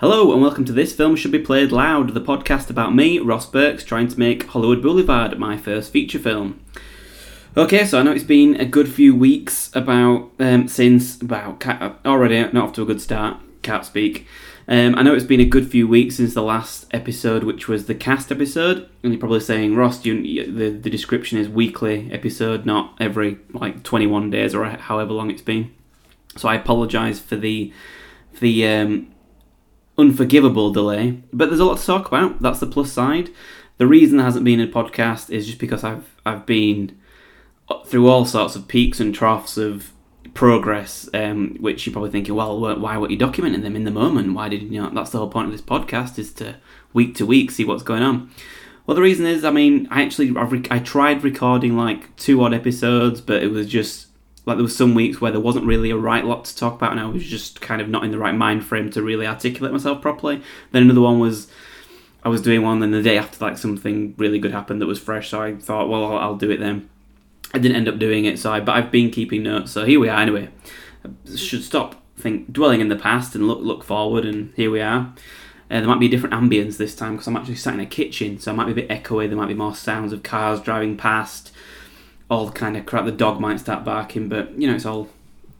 Hello and welcome to This Film Should Be Played Loud, the podcast about me, Ross Burks, trying to make Hollywood Boulevard my first feature film. Okay, so I know it's been a good few weeks about um, since about already not off to a good start. Can't speak. Um, I know it's been a good few weeks since the last episode, which was the cast episode, and you're probably saying, Ross, you, the the description is weekly episode, not every like 21 days or however long it's been. So I apologise for the the um, unforgivable delay, but there's a lot to talk about. That's the plus side. The reason there hasn't been a podcast is just because I've I've been through all sorts of peaks and troughs of progress, um, which you're probably thinking, well, why weren't you documenting them in the moment? Why did you know? That's the whole point of this podcast is to week to week see what's going on. Well, the reason is, I mean, I actually I've rec- I tried recording like two odd episodes, but it was just like there were some weeks where there wasn't really a right lot to talk about, and I was just kind of not in the right mind frame to really articulate myself properly. Then another one was I was doing one, and the day after, like something really good happened that was fresh, so I thought, well, I'll, I'll do it then. I didn't end up doing it, so I, but I've been keeping notes, so here we are. Anyway, I should stop think dwelling in the past and look look forward, and here we are. Uh, there might be a different ambience this time because I'm actually sat in a kitchen, so it might be a bit echoey. There might be more sounds of cars driving past, all kind of crap. The dog might start barking, but you know it's all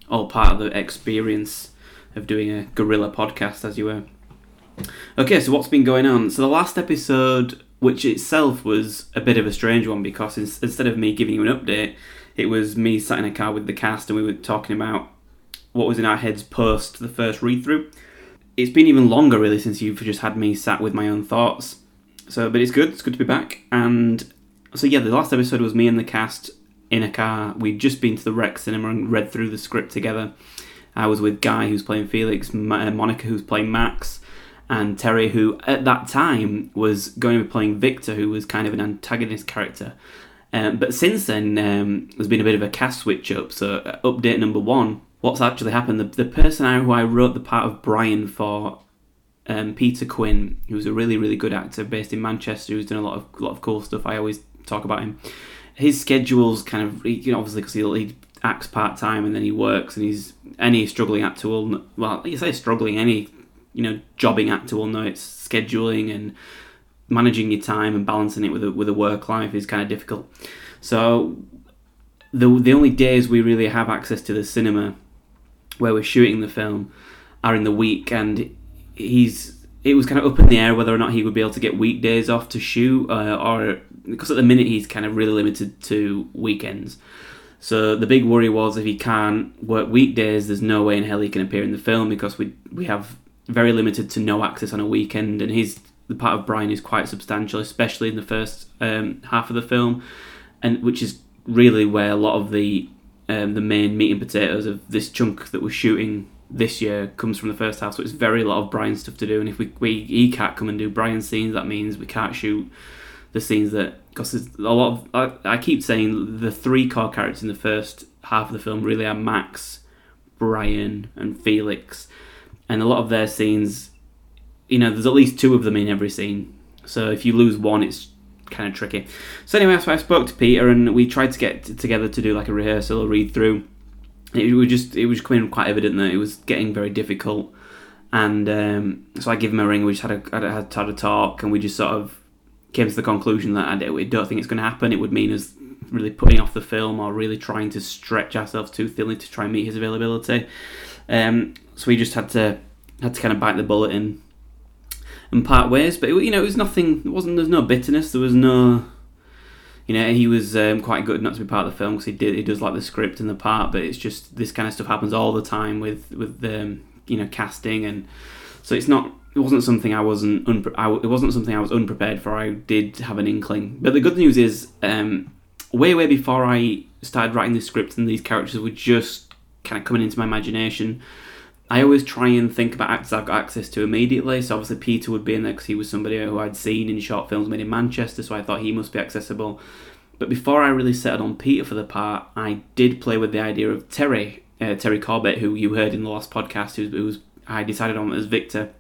all part of the experience of doing a guerrilla podcast, as you were. Okay, so what's been going on? So the last episode, which itself was a bit of a strange one because instead of me giving you an update, it was me sat in a car with the cast and we were talking about what was in our heads post the first read through. It's been even longer really since you've just had me sat with my own thoughts. So, but it's good. It's good to be back. And so yeah, the last episode was me and the cast in a car. We'd just been to the Rex Cinema and read through the script together. I was with Guy, who's playing Felix, uh, Monica, who's playing Max, and Terry, who at that time was going to be playing Victor, who was kind of an antagonist character. Um, but since then, um, there's been a bit of a cast switch up. So, uh, update number one what's actually happened? The, the person who I wrote the part of Brian for, um, Peter Quinn, who's a really, really good actor based in Manchester, who's done a lot of, lot of cool stuff. I always talk about him his schedule's kind of you know obviously because he, he acts part time and then he works and he's any struggling actor will well you say struggling any you know jobbing actor will know it's scheduling and managing your time and balancing it with a with a work life is kind of difficult. So the the only days we really have access to the cinema where we're shooting the film are in the week and he's it was kind of up in the air whether or not he would be able to get weekdays off to shoot, uh, or because at the minute he's kind of really limited to weekends. So the big worry was if he can't work weekdays, there's no way in hell he can appear in the film because we we have very limited to no access on a weekend, and his the part of Brian is quite substantial, especially in the first um, half of the film, and which is really where a lot of the um, the main meat and potatoes of this chunk that we're shooting this year comes from the first half, so it's very a lot of Brian stuff to do. And if we, we he can't come and do Brian scenes, that means we can't shoot the scenes that because a lot of I, I keep saying the three core characters in the first half of the film really are Max, Brian, and Felix, and a lot of their scenes, you know, there's at least two of them in every scene. So if you lose one, it's kind of tricky. So anyway, so I spoke to Peter and we tried to get together to do like a rehearsal, a read through it was just it was becoming quite evident that it was getting very difficult. And um, so I give him a ring. We just had a had, a had a talk, and we just sort of came to the conclusion that I don't think it's going to happen. It would mean us really putting off the film or really trying to stretch ourselves too thinly to try and meet his availability. Um, so we just had to had to kind of bite the bullet and and part ways. But it, you know, it was nothing. It wasn't. There's no bitterness. There was no you know, he was um, quite good not to be part of the film because he did he does like the script and the part, but it's just this kind of stuff happens all the time with with the um, you know casting and so it's not it wasn't something I wasn't unpre- I, it wasn't something I was unprepared for. I did have an inkling, but the good news is um, way way before I started writing the script and these characters were just kind of coming into my imagination. I always try and think about actors I've got access to immediately. So obviously Peter would be in there because he was somebody who I'd seen in short films made in Manchester, so I thought he must be accessible. But before I really settled on Peter for the part, I did play with the idea of Terry, uh, Terry Corbett, who you heard in the last podcast, who, who was I decided on as Victor.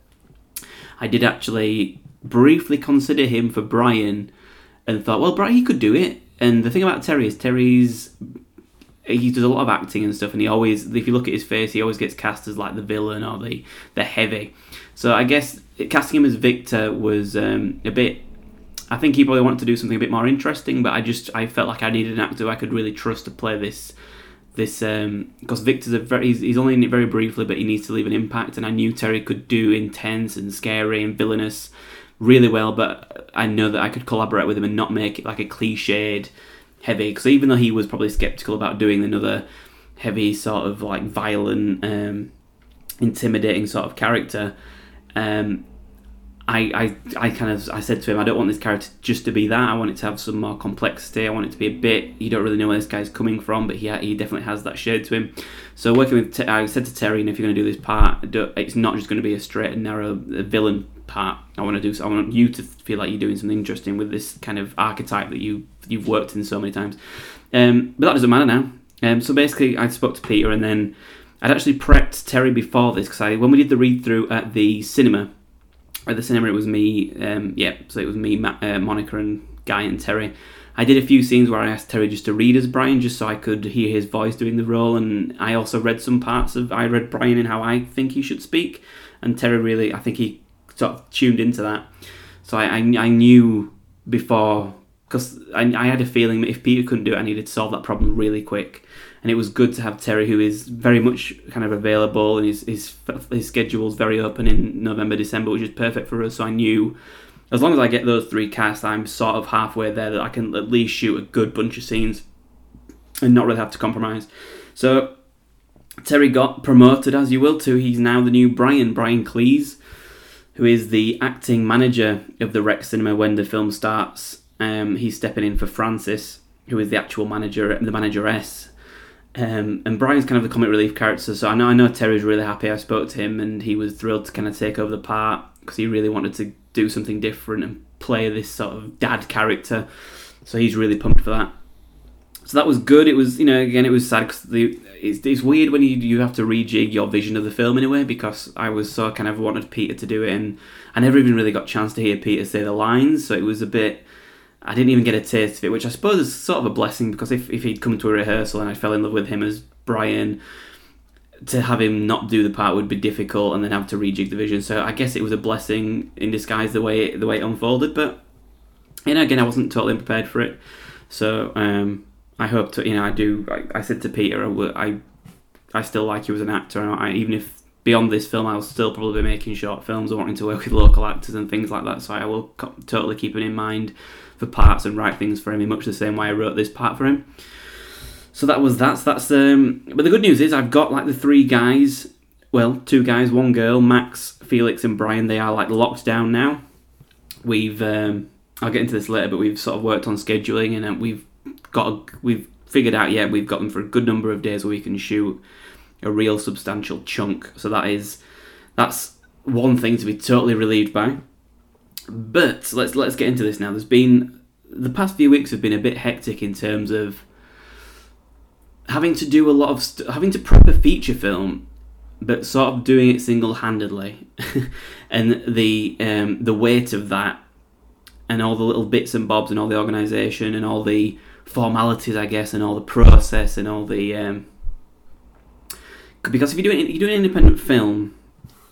I did actually briefly consider him for Brian, and thought, well, Brian he could do it. And the thing about Terry is Terry's he does a lot of acting and stuff, and he always, if you look at his face, he always gets cast as like the villain or the the heavy. So I guess casting him as Victor was um, a bit. I think he probably wanted to do something a bit more interesting, but I just I felt like I needed an actor I could really trust to play this this um because Victor's a very he's, he's only in it very briefly, but he needs to leave an impact, and I knew Terry could do intense and scary and villainous really well, but I know that I could collaborate with him and not make it like a cliched heavy. Because even though he was probably skeptical about doing another heavy sort of like violent, um, intimidating sort of character, um, I, I, I kind of I said to him, I don't want this character just to be that. I want it to have some more complexity. I want it to be a bit. You don't really know where this guy's coming from, but he he definitely has that shade to him. So working with, I said to Terry, and if you're going to do this part, it's not just going to be a straight and narrow villain part. I want to do. I want you to feel like you're doing something interesting with this kind of archetype that you you've worked in so many times. Um, but that doesn't matter now. Um, so basically, I spoke to Peter, and then I'd actually prepped Terry before this because I when we did the read through at the cinema. At the cinema, it was me. Um, yeah, so it was me, uh, Monica, and Guy and Terry. I did a few scenes where I asked Terry just to read as Brian, just so I could hear his voice doing the role, and I also read some parts of I read Brian in how I think he should speak, and Terry really, I think he sort of tuned into that. So I, I, I knew before because I, I had a feeling that if Peter couldn't do it, I needed to solve that problem really quick. And it was good to have Terry, who is very much kind of available, and his his his schedule's very open in November, December, which is perfect for us. So I knew as long as I get those three casts, I'm sort of halfway there that I can at least shoot a good bunch of scenes and not really have to compromise. So Terry got promoted, as you will, to he's now the new Brian, Brian Cleese who is the acting manager of the Rex Cinema when the film starts. Um, he's stepping in for Francis, who is the actual manager, the manageress. Um, and Brian's kind of the comic relief character, so I know I know Terry's really happy. I spoke to him, and he was thrilled to kind of take over the part because he really wanted to do something different and play this sort of dad character. So he's really pumped for that. So that was good. It was, you know, again, it was sad because it's, it's weird when you you have to rejig your vision of the film in a way because I was so kind of wanted Peter to do it and I never even really got a chance to hear Peter say the lines, so it was a bit. I didn't even get a taste of it, which I suppose is sort of a blessing because if, if he'd come to a rehearsal and I fell in love with him as Brian, to have him not do the part would be difficult and then have to rejig the vision. So I guess it was a blessing in disguise the way it, the way it unfolded. But you know, again, I wasn't totally prepared for it. So um, I hope to, you know, I do. I, I said to Peter, I, I still like you as an actor. I, even if beyond this film, I'll still probably be making short films or wanting to work with local actors and things like that. So I will co- totally keep it in mind for parts and write things for him in much the same way I wrote this part for him. So that was that. So that's um. But the good news is I've got like the three guys. Well, two guys, one girl, Max, Felix, and Brian. They are like locked down now. We've um. I'll get into this later, but we've sort of worked on scheduling and uh, we've got a, we've figured out yet we've got them for a good number of days where we can shoot a real substantial chunk. So that is that's one thing to be totally relieved by. But let's let's get into this now. There's been the past few weeks have been a bit hectic in terms of having to do a lot of st- having to prep a feature film, but sort of doing it single handedly, and the um, the weight of that, and all the little bits and bobs, and all the organisation, and all the formalities, I guess, and all the process and all the um, because if you're doing you do an independent film,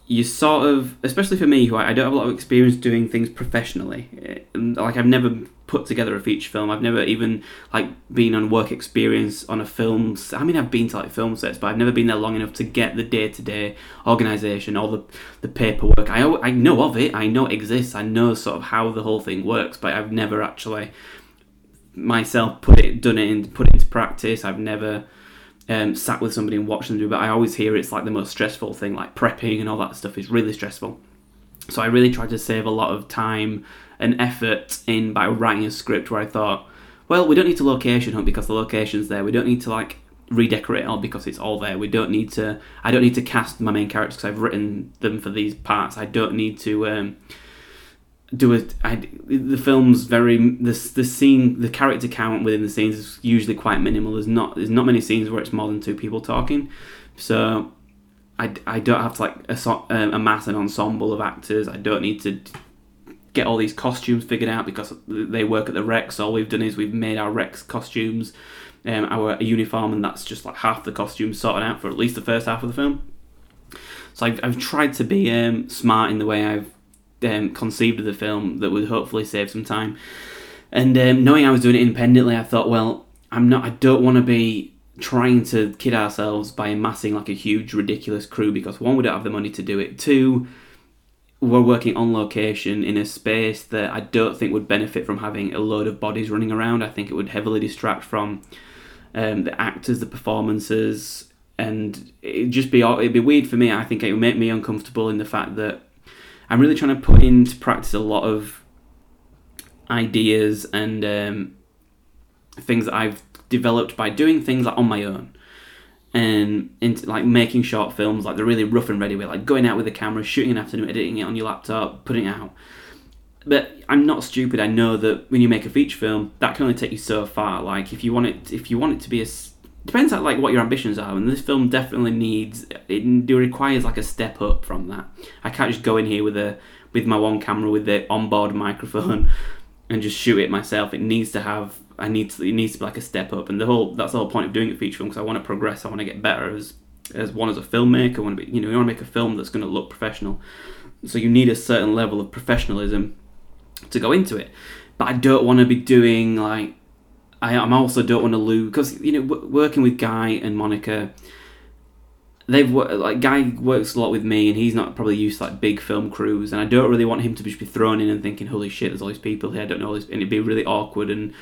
you sort of, especially for me, who I, I, don't have a lot of experience doing things professionally. Eh, like I've never put together a feature film. I've never even like been on work experience on a film. I mean, I've been to like film sets, but I've never been there long enough to get the day to day organisation, all the the paperwork. I I know of it. I know it exists. I know sort of how the whole thing works, but I've never actually myself put it done it and put it into practice. I've never um, sat with somebody and watched them do, but I always hear it's like the most stressful thing, like prepping and all that stuff is really stressful. So I really tried to save a lot of time and effort in by writing a script where I thought, well, we don't need to location hunt because the location's there. We don't need to like redecorate it all because it's all there. We don't need to. I don't need to cast my main characters because I've written them for these parts. I don't need to. Um, do it. The film's very the the scene the character count within the scenes is usually quite minimal. There's not there's not many scenes where it's more than two people talking, so I, I don't have to like um, amass an ensemble of actors. I don't need to get all these costumes figured out because they work at the Rex. All we've done is we've made our Rex costumes um, our uniform, and that's just like half the costume sorted out for at least the first half of the film. So I've, I've tried to be um, smart in the way I've um, conceived of the film that would hopefully save some time. And um, knowing I was doing it independently, I thought, well, I'm not. I don't want to be trying to kid ourselves by amassing like a huge, ridiculous crew because one, we don't have the money to do it. Two, we're working on location in a space that I don't think would benefit from having a load of bodies running around. I think it would heavily distract from um, the actors, the performances, and it'd just be it'd be weird for me. I think it would make me uncomfortable in the fact that I'm really trying to put into practice a lot of ideas and um, things that I've developed by doing things like on my own. And into like making short films like the really rough and ready. Way like going out with a camera shooting an afternoon editing it on your laptop putting it out. But i'm not stupid. I know that when you make a feature film that can only take you so far. Like if you want it if you want it to be a depends on like what your ambitions are and this film definitely needs it requires like a step up from that i can't just go in here with a with my one camera with the onboard microphone and just shoot it myself it needs to have I need to, it needs to be like a step up, and the whole that's the whole point of doing a feature film because I want to progress, I want to get better as as one as a filmmaker. I want to be, you know, you want to make a film that's going to look professional. So you need a certain level of professionalism to go into it. But I don't want to be doing like I am also don't want to lose because you know w- working with Guy and Monica. They've like Guy works a lot with me, and he's not probably used to like big film crews, and I don't really want him to just be thrown in and thinking, "Holy shit, there's all these people here." I don't know, and it'd be really awkward and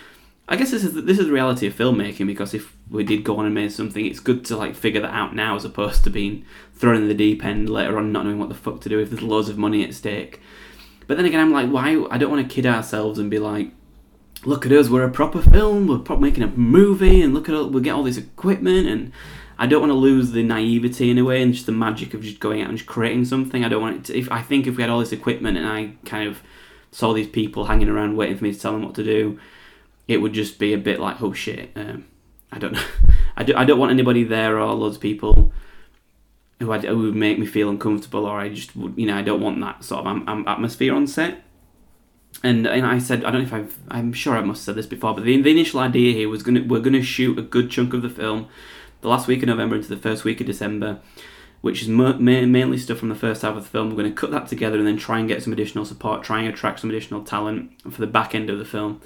I guess this is this is the reality of filmmaking because if we did go on and make something, it's good to like figure that out now as opposed to being thrown in the deep end later on, not knowing what the fuck to do if there's loads of money at stake. But then again, I'm like, why? I don't want to kid ourselves and be like, look at us, we're a proper film, we're prop- making a movie, and look at us, we get all this equipment, and I don't want to lose the naivety in a way and just the magic of just going out and just creating something. I don't want it to. If I think if we had all this equipment and I kind of saw these people hanging around waiting for me to tell them what to do it would just be a bit like, oh shit, um, I don't know. I, do, I don't want anybody there or loads of people who, I, who would make me feel uncomfortable or I just would, you know, I don't want that sort of atmosphere on set. And, and I said, I don't know if I've, I'm sure I must have said this before, but the, the initial idea here was to, we're to shoot a good chunk of the film the last week of November into the first week of December, which is ma- mainly stuff from the first half of the film. We're going to cut that together and then try and get some additional support, try and attract some additional talent for the back end of the film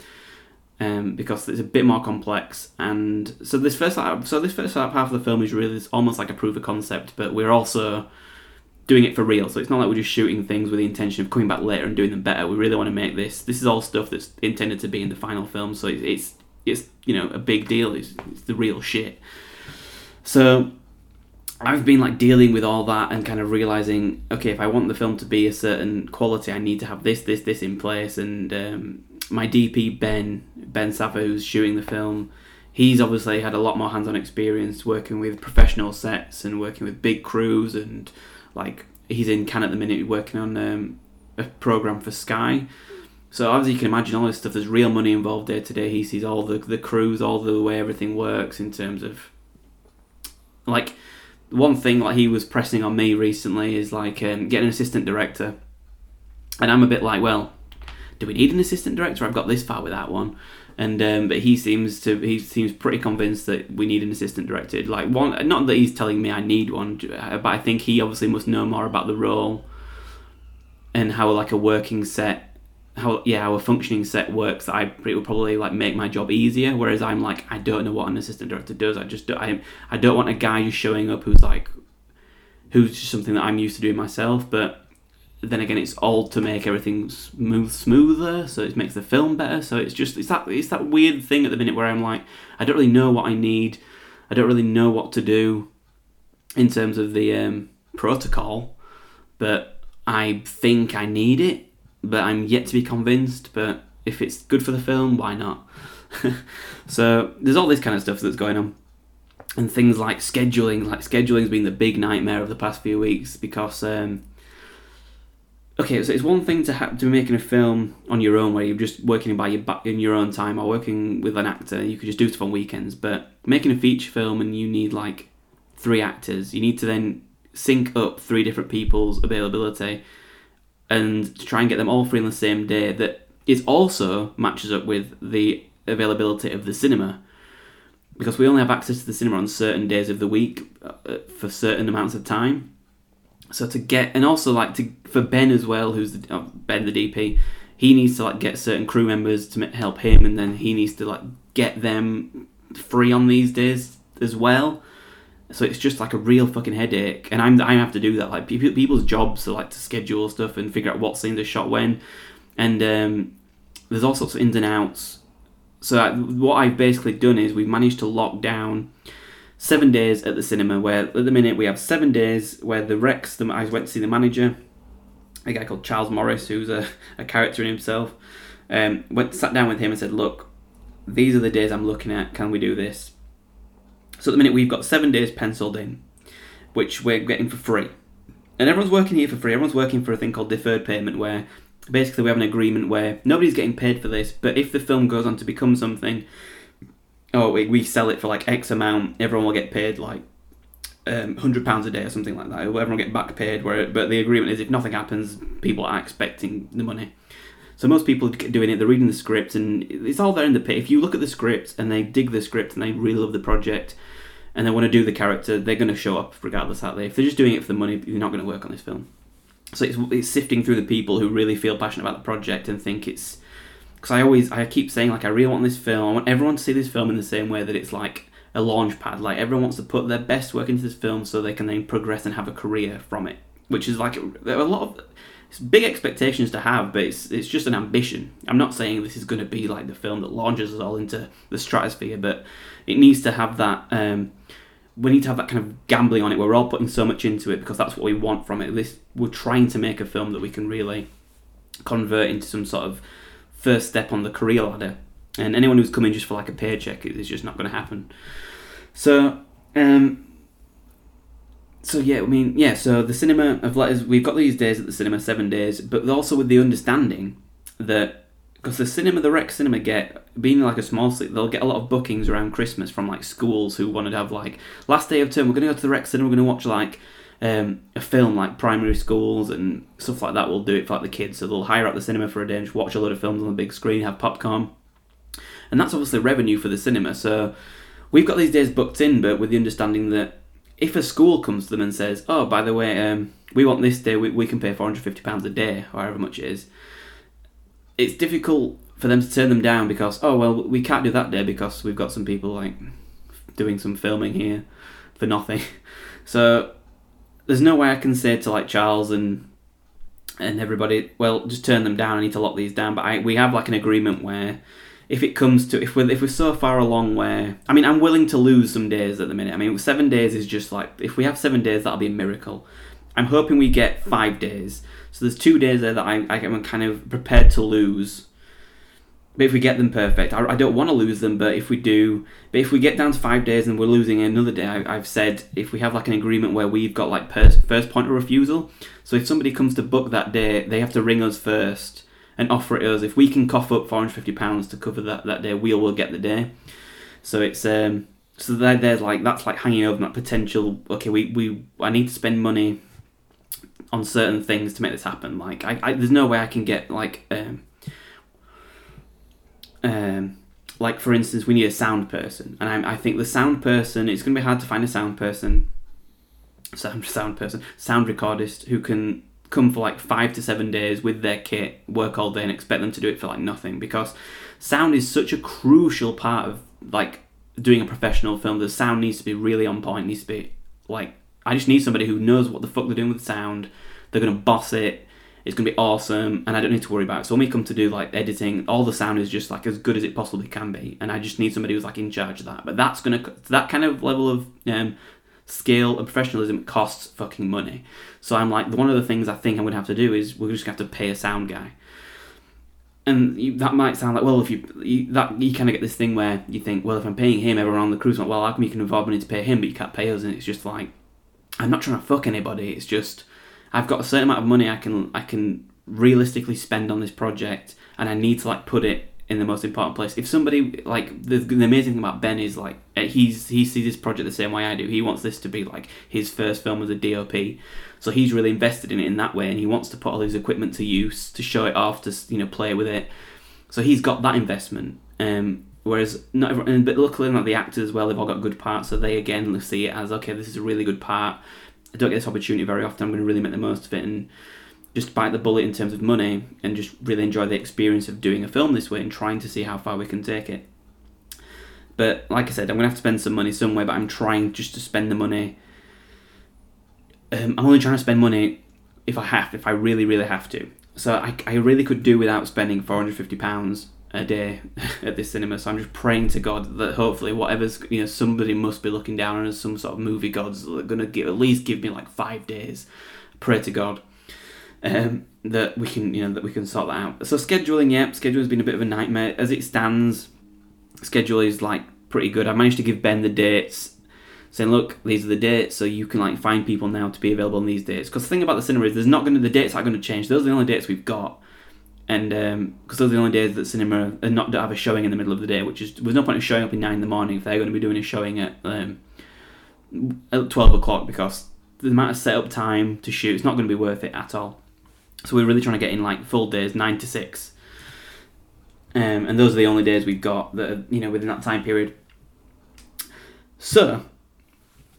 um, because it's a bit more complex. And so this first so this first half of the film is really almost like a proof of concept, but we're also doing it for real. So it's not like we're just shooting things with the intention of coming back later and doing them better. We really want to make this. This is all stuff that's intended to be in the final film. So it's it's you know a big deal. It's, it's the real shit. So I've been like dealing with all that and kind of realizing, okay, if I want the film to be a certain quality, I need to have this, this, this in place, and um, my DP Ben Ben Saffer, who's shooting the film, he's obviously had a lot more hands-on experience working with professional sets and working with big crews and like he's in Cannes at the minute working on um, a program for Sky. So obviously you can imagine all this stuff. There's real money involved day to day. He sees all the the crews, all the way everything works in terms of like one thing like he was pressing on me recently is like um, getting an assistant director, and I'm a bit like, well, do we need an assistant director? I've got this far without one. And um, but he seems to he seems pretty convinced that we need an assistant director. Like one, not that he's telling me I need one, but I think he obviously must know more about the role and how like a working set, how yeah, how a functioning set works. I it would probably like make my job easier. Whereas I'm like I don't know what an assistant director does. I just I I don't want a guy just showing up who's like who's just something that I'm used to doing myself, but then again, it's all to make everything smooth, smoother, so it makes the film better. So it's just it's that it's that weird thing at the minute where I'm like, I don't really know what I need, I don't really know what to do in terms of the um, protocol, but I think I need it, but I'm yet to be convinced. But if it's good for the film, why not? so there's all this kind of stuff that's going on. And things like scheduling, like scheduling's been the big nightmare of the past few weeks because um, okay, so it's one thing to have to be making a film on your own where you're just working by your in your own time or working with an actor. You could just do stuff on weekends, but making a feature film and you need like three actors. You need to then sync up three different people's availability and to try and get them all free on the same day. That is also matches up with the availability of the cinema. because we only have access to the cinema on certain days of the week uh, for certain amounts of time. So to get and also like to for Ben as well, who's the, uh, Ben the DP, he needs to like get certain crew members to help him, and then he needs to like get them free on these days as well. So it's just like a real fucking headache, and I'm I have to do that. Like people, people's jobs are like to schedule stuff and figure out what scenes are shot when, and um, there's all sorts of ins and outs. So I, what I've basically done is we've managed to lock down seven days at the cinema. Where at the minute we have seven days where the Rex. The, I went to see the manager, a guy called Charles Morris, who's a, a character in himself. Um, went sat down with him and said, "Look, these are the days I'm looking at. Can we do this?" So at the minute we've got seven days penciled in, which we're getting for free. And everyone's working here for free. Everyone's working for a thing called deferred payment, where basically we have an agreement where nobody's getting paid for this, but if the film goes on to become something, oh, we, we sell it for like X amount, everyone will get paid like um, hundred pounds a day or something like that. Everyone get back paid. Where, but the agreement is if nothing happens, people are expecting the money. So most people doing it, they're reading the script, and it's all there in the pit. If you look at the script and they dig the script and they really love the project, and they want to do the character, they're going to show up regardless. That they, if they're just doing it for the money, you're not going to work on this film. So it's, it's sifting through the people who really feel passionate about the project and think it's because I always I keep saying like I really want this film. I want everyone to see this film in the same way that it's like a launch pad. Like everyone wants to put their best work into this film so they can then progress and have a career from it. Which is like there are a lot of it's big expectations to have, but it's it's just an ambition. I'm not saying this is going to be like the film that launches us all into the stratosphere, but it needs to have that. Um, we need to have that kind of gambling on it. We're all putting so much into it because that's what we want from it. This we're trying to make a film that we can really convert into some sort of first step on the career ladder. And anyone who's coming just for like a paycheck is just not going to happen. So, um, so yeah, I mean, yeah. So the cinema of letters, we've got these days at the cinema, seven days, but also with the understanding that because the cinema, the Rex cinema, get being like a small city, they'll get a lot of bookings around Christmas from like schools who want to have like last day of term. We're going to go to the Rex cinema. We're going to watch like um, a film like primary schools and stuff like that. Will do it for like the kids, so they'll hire out the cinema for a day and just watch a load of films on the big screen, have popcorn, and that's obviously revenue for the cinema. So we've got these days booked in, but with the understanding that if a school comes to them and says, "Oh, by the way, um, we want this day, we, we can pay four hundred fifty pounds a day, however much it is," it's difficult for them to turn them down because, oh well, we can't do that day because we've got some people like doing some filming here for nothing. So there's no way I can say to like Charles and and everybody, well, just turn them down. I need to lock these down. But I, we have like an agreement where if it comes to if we're if we're so far along where I mean I'm willing to lose some days at the minute. I mean seven days is just like if we have seven days that'll be a miracle. I'm hoping we get five days. So there's two days there that I I'm kind of prepared to lose. But if we get them perfect, I, I don't want to lose them. But if we do, but if we get down to five days and we're losing another day, I, have said if we have like an agreement where we've got like first point of refusal. So if somebody comes to book that day, they have to ring us first and offer it us. If we can cough up four hundred fifty pounds to cover that that day, we will get the day. So it's um so there, there's like that's like hanging over that potential. Okay, we we I need to spend money on certain things to make this happen. Like I, I there's no way I can get like um um like for instance we need a sound person and I, I think the sound person it's going to be hard to find a sound person sound sound person sound recordist who can come for like five to seven days with their kit, work all day, and expect them to do it for like nothing because sound is such a crucial part of like doing a professional film. The sound needs to be really on point. Needs to be like I just need somebody who knows what the fuck they're doing with sound. They're gonna boss it. It's gonna be awesome, and I don't need to worry about it. So when we come to do like editing, all the sound is just like as good as it possibly can be, and I just need somebody who's like in charge of that. But that's gonna that kind of level of um, skill and professionalism costs fucking money. So I'm like, one of the things I think I'm going to have to do is we're just going to have to pay a sound guy. And you, that might sound like, well, if you, you that you kind of get this thing where you think, well, if I'm paying him everyone on the cruise, like, well, how come you can involve money to pay him, but you can't pay us? And it's just like, I'm not trying to fuck anybody. It's just I've got a certain amount of money I can I can realistically spend on this project, and I need to like put it in the most important place. If somebody like the, the amazing thing about Ben is like eh, he's he sees this project the same way I do. He wants this to be like his first film as a DOP, so he's really invested in it in that way, and he wants to put all his equipment to use to show it off, to you know play with it. So he's got that investment. Um, Whereas not everyone, but luckily not the actors as well. They've all got good parts, so they again see it as okay. This is a really good part. I don't get this opportunity very often. I'm going to really make the most of it and just bite the bullet in terms of money and just really enjoy the experience of doing a film this way and trying to see how far we can take it. But like I said, I'm going to have to spend some money somewhere, but I'm trying just to spend the money. Um, I'm only trying to spend money if I have, if I really, really have to. So I, I really could do without spending £450 a day at this cinema. So I'm just praying to God that hopefully whatever's you know somebody must be looking down on as some sort of movie gods that are gonna give at least give me like five days. Pray to God um, that we can you know that we can sort that out. So scheduling, yeah, schedule has been a bit of a nightmare as it stands. Schedule is like pretty good. I managed to give Ben the dates, saying, "Look, these are the dates, so you can like find people now to be available on these dates." Because the thing about the cinema is, there's not going to the dates aren't going to change. Those are the only dates we've got, and because um, those are the only days that cinema are not don't have a showing in the middle of the day, which is there's no point in showing up at nine in the morning if they're going to be doing a showing at um, at twelve o'clock because the amount of setup time to shoot it's not going to be worth it at all. So we're really trying to get in like full days, nine to six. Um, and those are the only days we've got that are, you know, within that time period. So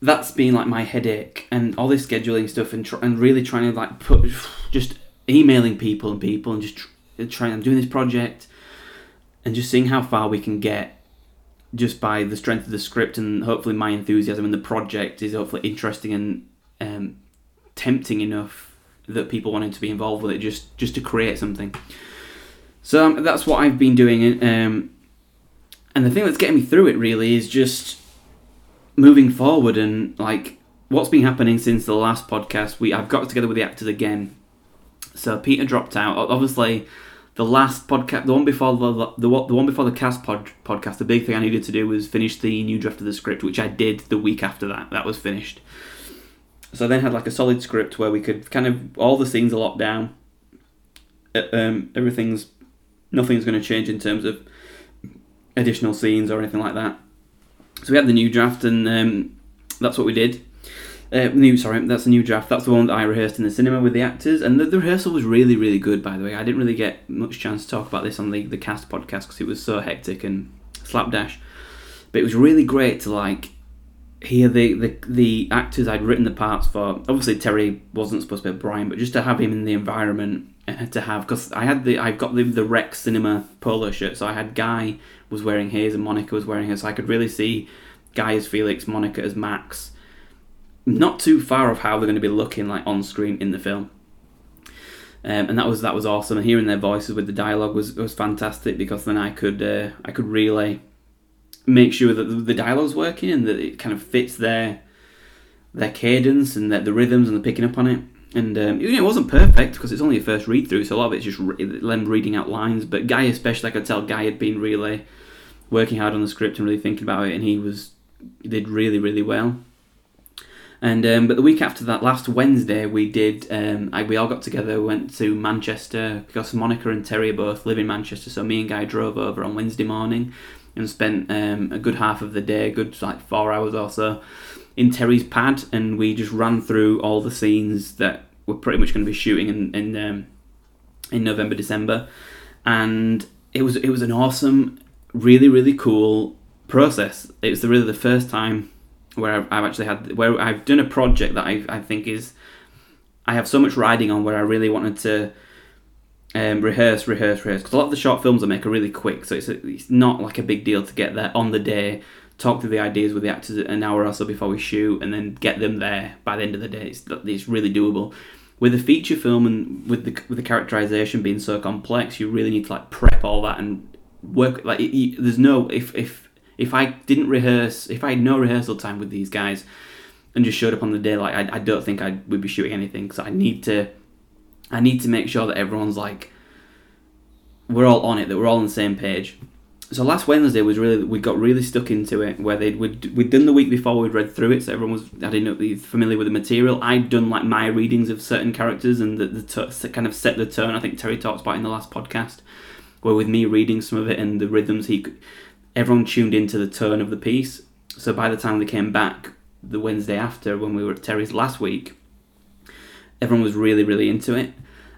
that's been like my headache and all this scheduling stuff and, tr- and really trying to like put just emailing people and people and just trying I'm doing this project and just seeing how far we can get just by the strength of the script and hopefully my enthusiasm in the project is hopefully interesting and um, tempting enough that people wanted to be involved with it just just to create something. So um, that's what I've been doing, um, and the thing that's getting me through it really is just moving forward and like what's been happening since the last podcast. We I've got together with the actors again. So Peter dropped out. Obviously, the last podcast, the one before the the, the one before the cast pod, podcast, the big thing I needed to do was finish the new draft of the script, which I did the week after that. That was finished. So I then had like a solid script where we could kind of all the scenes are locked down. Uh, um, everything's nothing's going to change in terms of additional scenes or anything like that. So we had the new draft, and um, that's what we did. Uh, new, sorry, that's the new draft. That's the one that I rehearsed in the cinema with the actors, and the, the, rehearsal was really, really good. By the way, I didn't really get much chance to talk about this on the the cast podcast because it was so hectic and slapdash. But it was really great to like hear the, the the actors I'd written the parts for. Obviously, Terry wasn't supposed to be Brian, but just to have him in the environment and to have because I had the I've got the the Rex Cinema polo shirt, so I had Guy was wearing his and Monica was wearing his, so I could really see Guy as Felix, Monica as Max. Not too far of how they're going to be looking like on screen in the film. Um, and that was that was awesome. And hearing their voices with the dialogue was was fantastic because then I could uh, I could relay make sure that the dialogue's working and that it kind of fits their their cadence and the, the rhythms and the picking up on it. And um, it wasn't perfect because it's only a first read through, so a lot of it's just re- them reading out lines. But Guy, especially, I could tell Guy had been really working hard on the script and really thinking about it, and he was did really really well. And um, but the week after that, last Wednesday, we did. Um, I, we all got together, went to Manchester because Monica and Terry both live in Manchester. So me and Guy drove over on Wednesday morning and spent um, a good half of the day, good like four hours or so, in Terry's pad, and we just ran through all the scenes that we're pretty much going to be shooting in in, um, in November, December, and it was it was an awesome, really really cool process. It was the really the first time where I've, I've actually had where I've done a project that I I think is I have so much riding on where I really wanted to um, rehearse, rehearse, rehearse. Because a lot of the short films I make are really quick, so it's, a, it's not like a big deal to get there on the day, talk through the ideas with the actors an hour or so before we shoot, and then get them there by the end of the day. It's, it's really doable. With a feature film and with the with the characterization being so complex, you really need to like prep all that and work. Like it, it, there's no if if if I didn't rehearse, if I had no rehearsal time with these guys, and just showed up on the day, like I, I don't think I would be shooting anything. So I need to I need to make sure that everyone's like we're all on it, that we're all on the same page. So last Wednesday was really we got really stuck into it where they'd we'd, we'd done the week before we'd read through it, so everyone was I didn't know familiar with the material. I'd done like my readings of certain characters and the, the t- kind of set the tone. I think Terry talks about in the last podcast, where with me reading some of it and the rhythms, he everyone tuned into the tone of the piece. So by the time they came back the Wednesday after, when we were at Terry's last week, everyone was really really into it,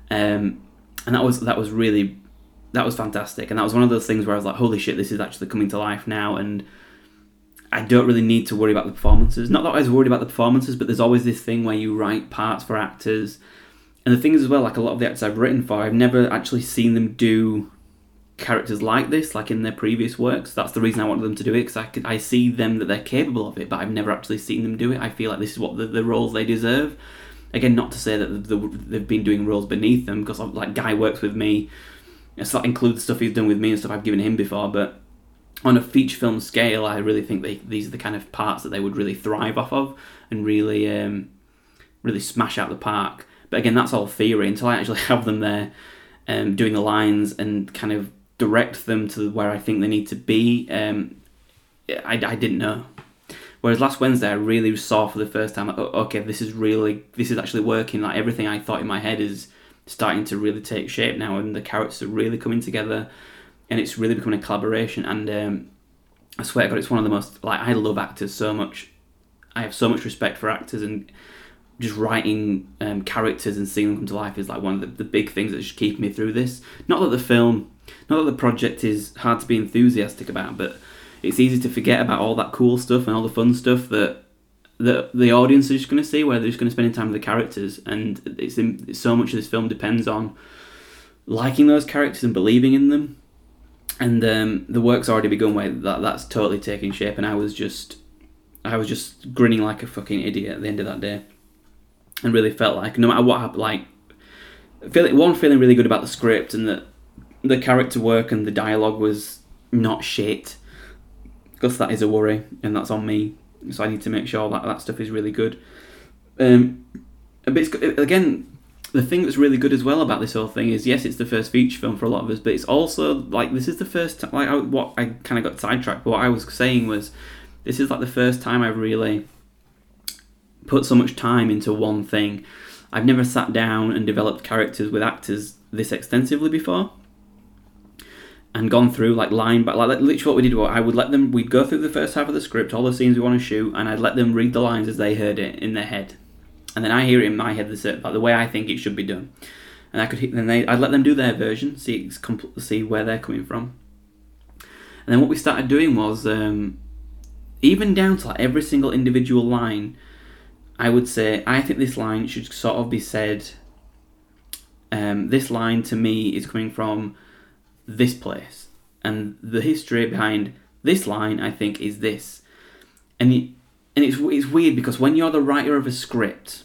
um, and that was that was really that was fantastic, and that was one of those things where I was like, "Holy shit, this is actually coming to life now!" And I don't really need to worry about the performances. Not that I was worried about the performances, but there's always this thing where you write parts for actors, and the thing is as well, like a lot of the actors I've written for, I've never actually seen them do characters like this, like in their previous works. That's the reason I wanted them to do it because I I see them that they're capable of it, but I've never actually seen them do it. I feel like this is what the, the roles they deserve. Again, not to say that the, the, they've been doing roles beneath them because like Guy works with me. so that includes stuff he's done with me and stuff I've given him before, but on a feature film scale, I really think they, these are the kind of parts that they would really thrive off of and really, um, really smash out the park. But again, that's all theory until I actually have them there, um, doing the lines and kind of direct them to where I think they need to be. Um, I, I didn't know. Whereas last Wednesday, I really saw for the first time, like, oh, okay, this is really, this is actually working. Like everything I thought in my head is starting to really take shape now, and the characters are really coming together, and it's really becoming a collaboration. And um, I swear to God, it's one of the most like I love actors so much. I have so much respect for actors, and just writing um, characters and seeing them come to life is like one of the, the big things that's just keeping me through this. Not that the film, not that the project is hard to be enthusiastic about, but it's easy to forget about all that cool stuff and all the fun stuff that the the audience is just going to see, where they're just going to spend time with the characters, and it's in, so much of this film depends on liking those characters and believing in them. And um, the work's already begun where that that's totally taking shape, and I was just I was just grinning like a fucking idiot at the end of that day, and really felt like no matter what happened, like feeling one feeling really good about the script and that the character work and the dialogue was not shit because that is a worry and that's on me so I need to make sure that that stuff is really good. Um, but it's, again, the thing that's really good as well about this whole thing is yes, it's the first feature film for a lot of us, but it's also like this is the first time. Like I, what I kind of got sidetracked, but what I was saying was this is like the first time I've really put so much time into one thing. I've never sat down and developed characters with actors this extensively before and gone through like line by like literally what we did. What I would let them, we'd go through the first half of the script, all the scenes we want to shoot, and I'd let them read the lines as they heard it in their head, and then I hear it in my head the like the way I think it should be done, and I could then they I'd let them do their version, see see where they're coming from, and then what we started doing was um, even down to like every single individual line. I would say I think this line should sort of be said. Um, this line to me is coming from this place. And the history behind this line, I think, is this. And and it's it's weird because when you're the writer of a script,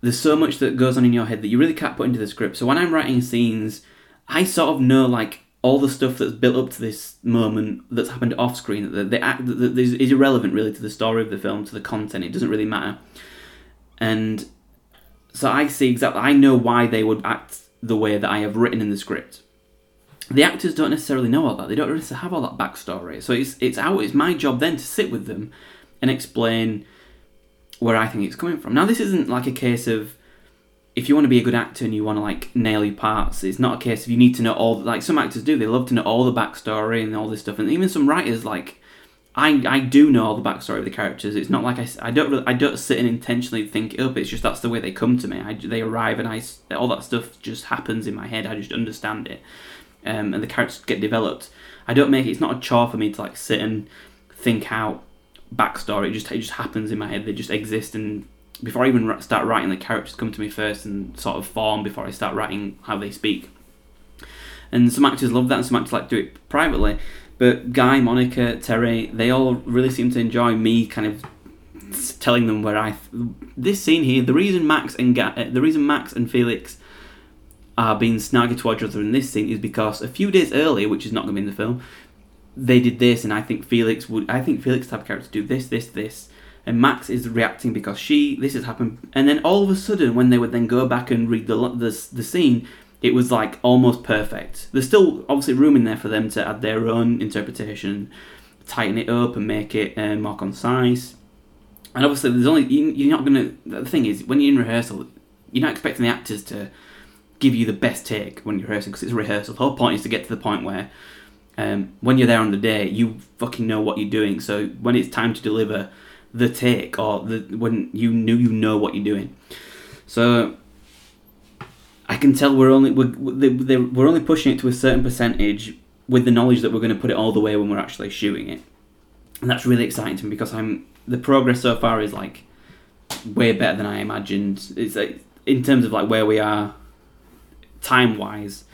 there's so much that goes on in your head that you really can't put into the script. So when I'm writing scenes, I sort of know like all the stuff that's built up to this moment that's happened off screen that the, act that is irrelevant really to the story of the film, to the content. It doesn't really matter. And so I see exactly. I know why they would act the way that I have written in the script. The actors don't necessarily know all that. They don't necessarily have all that backstory. So it's it's out. It's my job then to sit with them and explain where I think it's coming from. Now this isn't like a case of if you want to be a good actor and you want to like nail your parts. It's not a case of you need to know all. Like some actors do. They love to know all the backstory and all this stuff. And even some writers like I, I do know all the backstory of the characters. It's not like I, I don't really, I don't sit and intentionally think it up. It's just that's the way they come to me. I, they arrive and I all that stuff just happens in my head. I just understand it, um, and the characters get developed. I don't make it. It's not a chore for me to like sit and think out backstory. It just it just happens in my head. They just exist, and before I even start writing, the characters come to me first and sort of form before I start writing how they speak. And some actors love that, and some actors like do it privately. But Guy, Monica, Terry, they all really seem to enjoy me kind of telling them where I. This scene here, the reason Max and Ga- uh, the reason Max and Felix are being snarky towards each other in this scene is because a few days earlier, which is not going to be in the film, they did this, and I think Felix would. I think Felix type of character do this, this, this, and Max is reacting because she. This has happened, and then all of a sudden, when they would then go back and read the the, the scene, it was like almost perfect. There's still obviously room in there for them to add their own interpretation, tighten it up, and make it uh, more concise. And obviously, there's only you're not gonna. The thing is, when you're in rehearsal, you're not expecting the actors to give you the best take when you're rehearsing because it's a rehearsal. The whole point is to get to the point where, um, when you're there on the day, you fucking know what you're doing. So when it's time to deliver the take or the when you knew you know what you're doing, so I, can tell we're only we're, we're only pushing it to a certain percentage with the knowledge that we're going to put it all the way when we're actually shooting it, and that's really exciting to me because I'm the progress so far is like way better than I imagined. It's like, in terms of like where we are time wise.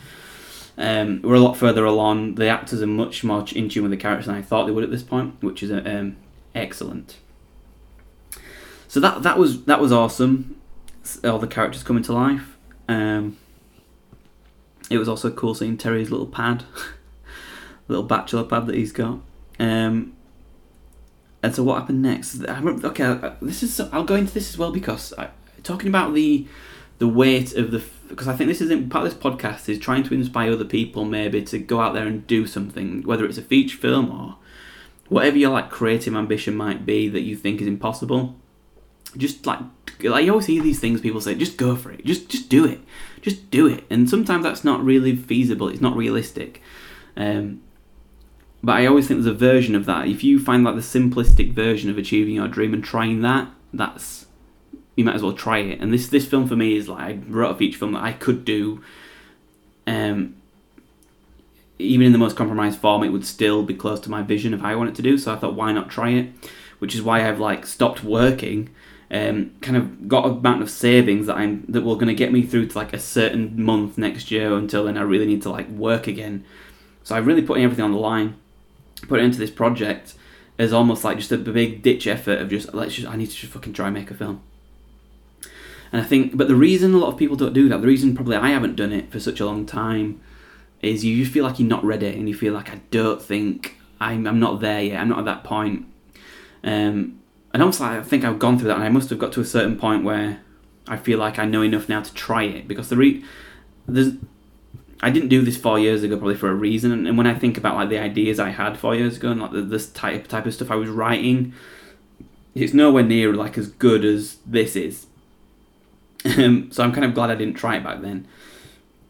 Um, we're a lot further along. The actors are much more in tune with the characters than I thought they would at this point, which is um, excellent. So that that was that was awesome. All the characters coming to life. Um, it was also cool seeing Terry's little pad, little bachelor pad that he's got. Um, and so what happened next? I remember, okay, this is I'll go into this as well because I, talking about the the weight of the because I think this is part of this podcast is trying to inspire other people maybe to go out there and do something, whether it's a feature film or whatever your like creative ambition might be that you think is impossible. Just like like you always hear these things people say, just go for it, just just do it, just do it, and sometimes that's not really feasible. It's not realistic. Um, but I always think there's a version of that. If you find like the simplistic version of achieving your dream and trying that, that's you might as well try it. And this this film for me is like I wrote a feature film that I could do. Um, even in the most compromised form, it would still be close to my vision of how I want it to do. So I thought, why not try it? Which is why I've like stopped working. Um, kind of got a amount of savings that I'm that were going to get me through to like a certain month next year. Until then, I really need to like work again. So I'm really putting everything on the line, put it into this project as almost like just a big ditch effort of just let's just I need to just fucking try and make a film. And I think, but the reason a lot of people don't do that, the reason probably I haven't done it for such a long time, is you just feel like you're not ready, and you feel like I don't think I'm, I'm not there yet. I'm not at that point. Um, and also, I think I've gone through that, and I must have got to a certain point where I feel like I know enough now to try it because the re- there's I didn't do this four years ago probably for a reason, and when I think about like the ideas I had four years ago and like the, this type type of stuff I was writing, it's nowhere near like as good as this is. Um, so I'm kind of glad I didn't try it back then.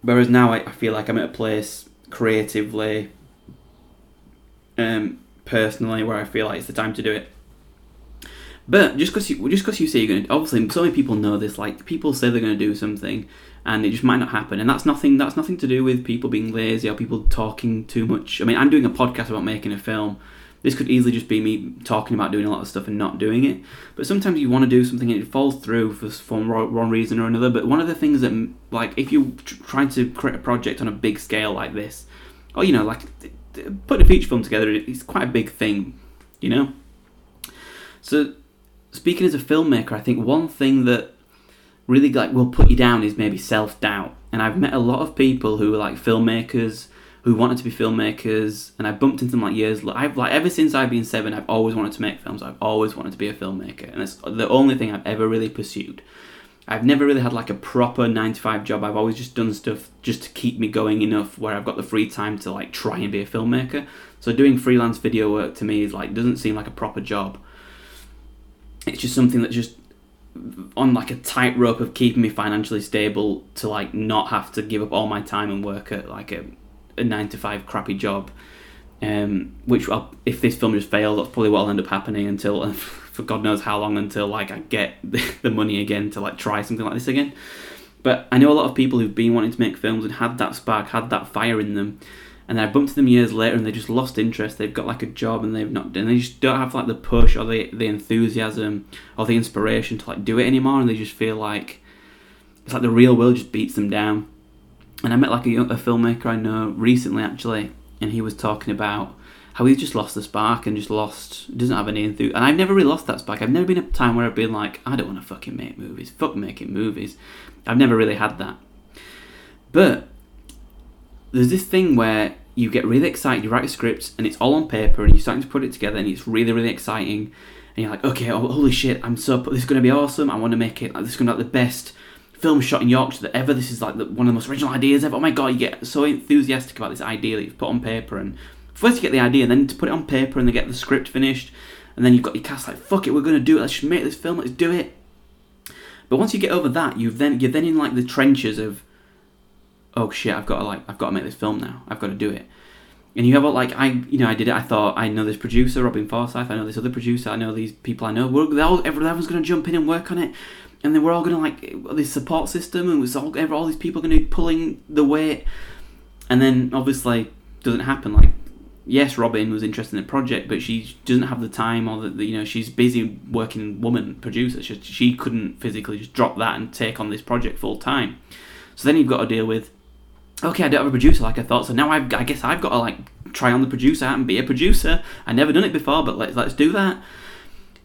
Whereas now I, I feel like I'm at a place creatively, um, personally, where I feel like it's the time to do it. But just because you just because you say you're going to, obviously, so many people know this. Like people say they're going to do something, and it just might not happen. And that's nothing. That's nothing to do with people being lazy or people talking too much. I mean, I'm doing a podcast about making a film, this could easily just be me talking about doing a lot of stuff and not doing it. But sometimes you want to do something and it falls through for, for one reason or another. But one of the things that, like, if you're trying to create a project on a big scale like this, or, you know, like, putting a feature film together, it's quite a big thing, you know? So, speaking as a filmmaker, I think one thing that really, like, will put you down is maybe self doubt. And I've met a lot of people who are, like, filmmakers who wanted to be filmmakers, and I bumped into them like years. I've like ever since I've been seven, I've always wanted to make films. I've always wanted to be a filmmaker, and it's the only thing I've ever really pursued. I've never really had like a proper nine to five job. I've always just done stuff just to keep me going enough where I've got the free time to like try and be a filmmaker. So doing freelance video work to me is like doesn't seem like a proper job. It's just something that just on like a tightrope of keeping me financially stable to like not have to give up all my time and work at like a a nine to five crappy job. Um, which I'll, if this film just fails, that's probably what'll end up happening until for God knows how long until like I get the money again to like try something like this again. But I know a lot of people who've been wanting to make films and had that spark, had that fire in them, and I bumped into them years later and they just lost interest. They've got like a job and they've not and they just don't have like the push or the the enthusiasm or the inspiration to like do it anymore, and they just feel like it's like the real world just beats them down. And I met like a, a filmmaker I know recently actually, and he was talking about how he's just lost the spark and just lost doesn't have any enthusiasm. And I've never really lost that spark. I've never been a time where I've been like, I don't want to fucking make movies. Fuck making movies. I've never really had that. But there's this thing where you get really excited, you write a script and it's all on paper and you're starting to put it together and it's really, really exciting. And you're like, okay, oh, holy shit, I'm so, this is going to be awesome. I want to make it, like, this is going to be like the best film shot in Yorkshire that ever. This is like the, one of the most original ideas ever. Oh my god, you get so enthusiastic about this idea that you've put on paper, and first you get the idea, and then to put it on paper, and then get the script finished, and then you've got your cast like, fuck it, we're gonna do it. Let's just make this film. Let's do it. But once you get over that, you've then you're then in like the trenches of, oh shit, I've got to like I've got to make this film now. I've got to do it. and you have like I you know I did it. I thought I know this producer Robin Forsyth. I know this other producer. I know these people. I know we're all, everyone's going to jump in and work on it, and then we're all going to like this support system, and it's all all these people going to be pulling the weight, and then obviously doesn't happen. Like yes, Robin was interested in the project, but she doesn't have the time or the, you know she's busy working woman producer. She, she couldn't physically just drop that and take on this project full time. So then you've got to deal with okay, I don't have a producer like I thought, so now I've, I guess I've got to like try on the producer and be a producer. I never done it before, but let's let's do that.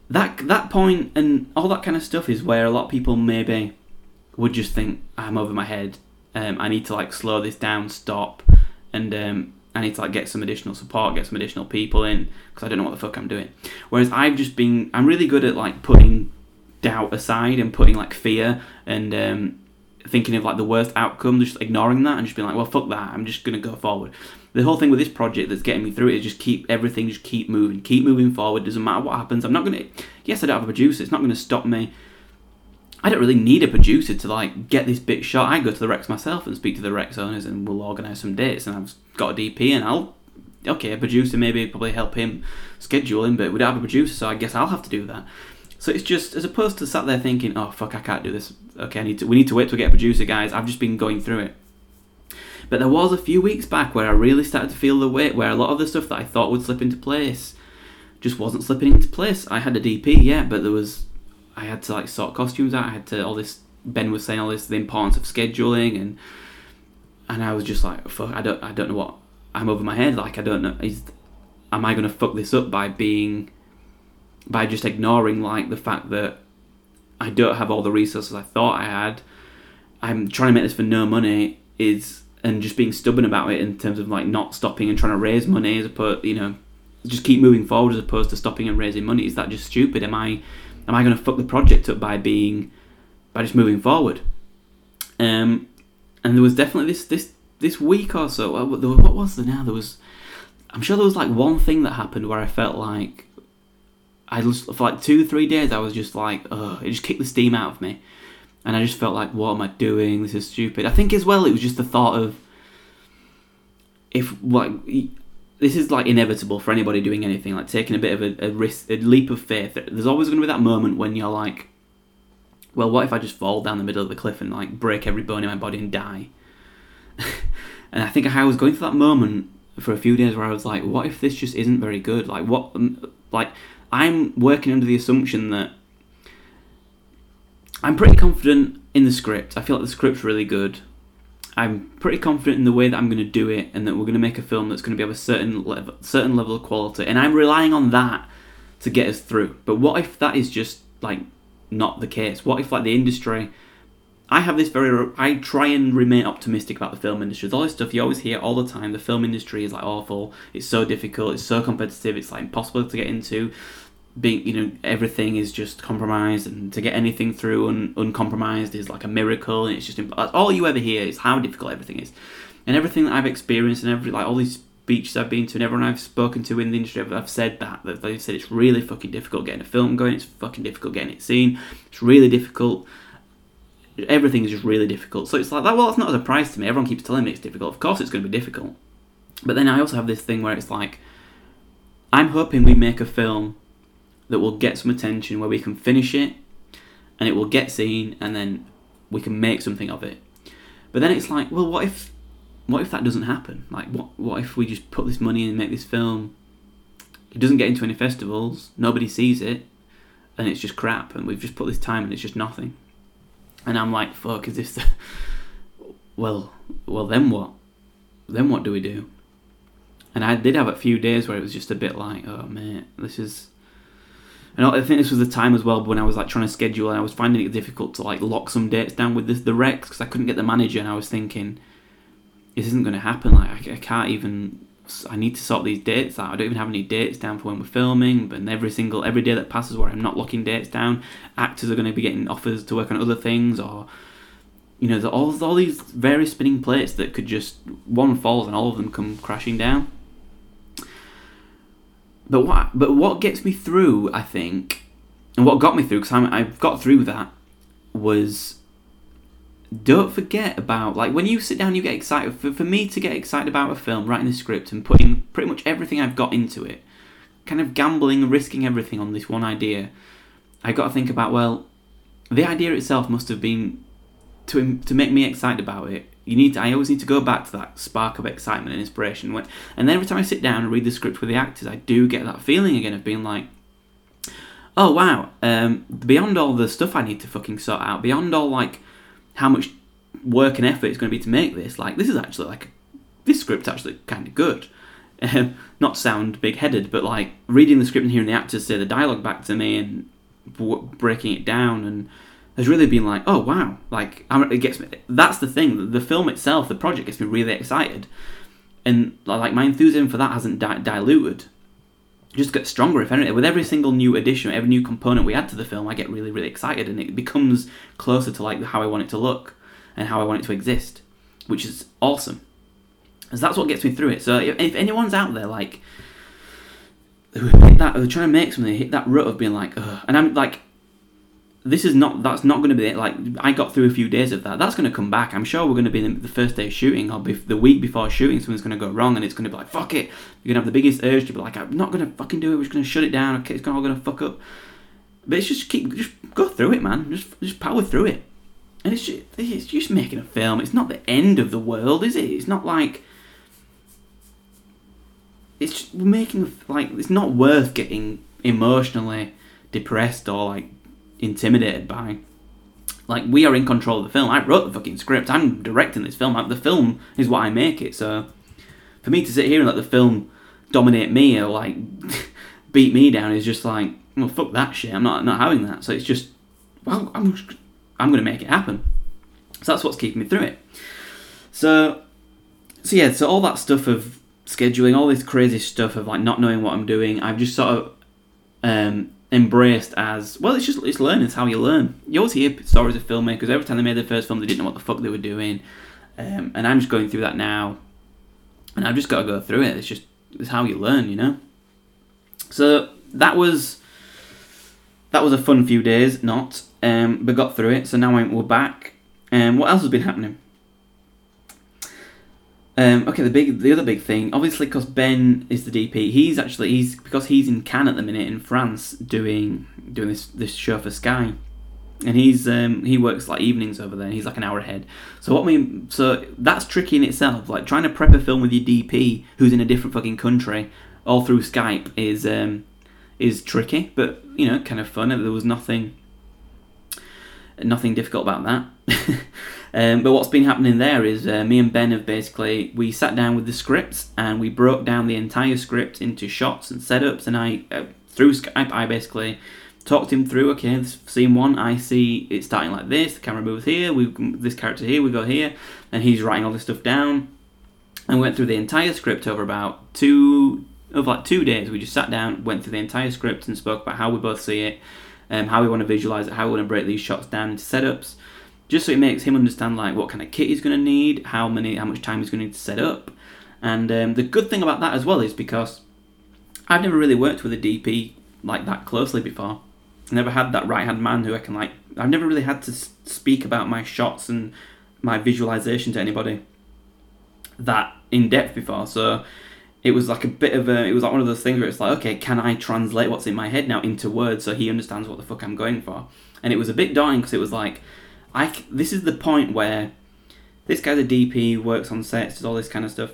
That that point and all that kind of stuff is where a lot of people maybe would just think I'm over my head. Um, I need to like slow this down, stop, and um, I need to like get some additional support, get some additional people in because I don't know what the fuck I'm doing. Whereas I've just been, I'm really good at like putting doubt aside and putting like fear and um, thinking of like the worst outcome, just ignoring that and just being like, well, fuck that. I'm just gonna go forward. The whole thing with this project that's getting me through it is just keep everything, just keep moving, keep moving forward. Doesn't matter what happens. I'm not gonna. Yes, I don't have a producer. It's not gonna stop me. I don't really need a producer to like get this bit shot. I go to the Rex myself and speak to the Rex owners, and we'll organise some dates. And I've got a DP, and I'll okay, a producer maybe probably help him schedule him, but we don't have a producer, so I guess I'll have to do that. So it's just as opposed to sat there thinking, oh fuck, I can't do this. Okay, I need to. We need to wait to get a producer, guys. I've just been going through it. But there was a few weeks back where I really started to feel the weight, where a lot of the stuff that I thought would slip into place just wasn't slipping into place. I had a DP, yeah, but there was I had to like sort costumes out. I had to all this. Ben was saying all this the importance of scheduling and and I was just like, fuck, I don't I don't know what I'm over my head. Like I don't know. Is am I going to fuck this up by being by just ignoring like the fact that I don't have all the resources I thought I had. I'm trying to make this for no money is and just being stubborn about it in terms of like not stopping and trying to raise money as opposed you know just keep moving forward as opposed to stopping and raising money. Is that just stupid? Am I am I going to fuck the project up by being by just moving forward? Um and there was definitely this this this week or so what was there now? There was I'm sure there was like one thing that happened where I felt like I just for like two three days I was just like, ugh, it just kicked the steam out of me, and I just felt like, what am I doing? This is stupid. I think as well it was just the thought of if like this is like inevitable for anybody doing anything, like taking a bit of a, a risk, a leap of faith. There's always going to be that moment when you're like, well, what if I just fall down the middle of the cliff and like break every bone in my body and die? and I think I was going through that moment for a few days where I was like, what if this just isn't very good? Like what, mm, like I'm working under the assumption that I'm pretty confident in the script. I feel like the script's really good. I'm pretty confident in the way that I'm going to do it, and that we're going to make a film that's going to be of a certain level, certain level of quality. And I'm relying on that to get us through. But what if that is just like not the case? What if like the industry I have this very. I try and remain optimistic about the film industry. There's all this stuff you always hear all the time. The film industry is like awful. It's so difficult. It's so competitive. It's like impossible to get into. Being, you know, everything is just compromised, and to get anything through un, uncompromised is like a miracle. And it's just all you ever hear is how difficult everything is, and everything that I've experienced, and every like all these speeches I've been to, and everyone I've spoken to in the industry, I've, said that they've said it's really fucking difficult getting a film going. It's fucking difficult getting it seen. It's really difficult everything is just really difficult. So it's like that. Well, it's not a surprise to me. Everyone keeps telling me it's difficult. Of course, it's going to be difficult. But then I also have this thing where it's like, I'm hoping we make a film that will get some attention, where we can finish it, and it will get seen, and then we can make something of it. But then it's like, well, what if, what if that doesn't happen? Like, what what if we just put this money in and make this film? It doesn't get into any festivals. Nobody sees it, and it's just crap. And we've just put this time, and it's just nothing. And I'm like, fuck, is this the... Well, well, then what? Then what do we do? And I did have a few days where it was just a bit like, oh, man, this is... And I think this was the time as well when I was like trying to schedule and I was finding it difficult to like lock some dates down with this, the Rex because I couldn't get the manager and I was thinking, this isn't going to happen. Like I, I can't even I need to sort these dates out. I don't even have any dates down for when we're filming. But every single every day that passes where I'm not locking dates down, actors are going to be getting offers to work on other things, or you know, all all these various spinning plates that could just one falls and all of them come crashing down. But what but what gets me through, I think, and what got me through because I've got through that was don't forget about like when you sit down you get excited. For, for me to get excited about a film writing the script and putting pretty much everything i've got into it kind of gambling and risking everything on this one idea i got to think about well the idea itself must have been to to make me excited about it. You need to, i always need to go back to that spark of excitement and inspiration. When, and then every time i sit down and read the script with the actors i do get that feeling again of being like oh wow um, beyond all the stuff i need to fucking sort out beyond all like how much work and effort it's going to be to make this. Like, this is actually like this script's actually kind of good. Um, not sound big headed, but like reading the script and hearing the actors say the dialogue back to me and w- breaking it down and has really been like, oh wow, like it gets me. That's the thing. The film itself, the project gets me really excited, and like my enthusiasm for that hasn't di- diluted. Just gets stronger if anything. With every single new addition, every new component we add to the film, I get really, really excited, and it becomes closer to like how I want it to look and how I want it to exist, which is awesome. Because that's what gets me through it. So if, if anyone's out there like who hit that, who trying to make something, hit that rut of being like, Ugh. and I'm like, this is not that's not going to be it. Like I got through a few days of that. That's going to come back. I'm sure we're going to be the first day of shooting or the week before shooting. Something's going to go wrong, and it's going to be like fuck it. You're going to have the biggest urge to be like, I'm not going to fucking do it. We're just going to shut it down. Okay, it's all going to fuck up. But it's just keep just go through it, man. Just just power through it. And it's just, it's just making a film. It's not the end of the world, is it? It's not like it's making like it's not worth getting emotionally depressed or like intimidated by. Like we are in control of the film. I wrote the fucking script. I'm directing this film. The film is what I make it. So for me to sit here and let the film dominate me or like beat me down is just like, well, fuck that shit. I'm not not having that. So it's just, well, I'm I'm going to make it happen. So that's what's keeping me through it. So so yeah, so all that stuff of scheduling, all this crazy stuff of like not knowing what I'm doing, I've just sort of um, embraced as well. It's just it's learning. It's how you learn. You always hear stories of filmmakers. Every time they made their first film, they didn't know what the fuck they were doing, um, and I'm just going through that now, and I've just got to go through it. It's just it's how you learn, you know. So that was that was a fun few days. Not, um, but got through it. So now we're back. And um, what else has been happening? Um, okay, the big, the other big thing, obviously, because Ben is the DP, he's actually he's because he's in Cannes at the minute in France doing doing this this show for Sky, and he's um, he works like evenings over there. he's like an hour ahead. So what we so that's tricky in itself. Like trying to prep a film with your DP who's in a different fucking country all through Skype is um, is tricky, but you know, kind of fun. There was nothing nothing difficult about that. Um, but what's been happening there is uh, me and Ben have basically we sat down with the scripts and we broke down the entire script into shots and setups. And I uh, through Skype I basically talked him through. Okay, this scene one, I see it starting like this. The camera moves here. We this character here. We go here, and he's writing all this stuff down. And we went through the entire script over about two of like two days. We just sat down, went through the entire script, and spoke about how we both see it, um, how we want to visualize it, how we want to break these shots down into setups just so it makes him understand like what kind of kit he's going to need, how many, how much time he's going to need to set up. And um, the good thing about that as well is because I've never really worked with a DP like that closely before. I never had that right hand man who I can like. I've never really had to speak about my shots and my visualization to anybody that in depth before. So it was like a bit of a. It was like one of those things where it's like, okay, can I translate what's in my head now into words so he understands what the fuck I'm going for? And it was a bit daunting because it was like This is the point where this guy's a DP, works on sets, does all this kind of stuff,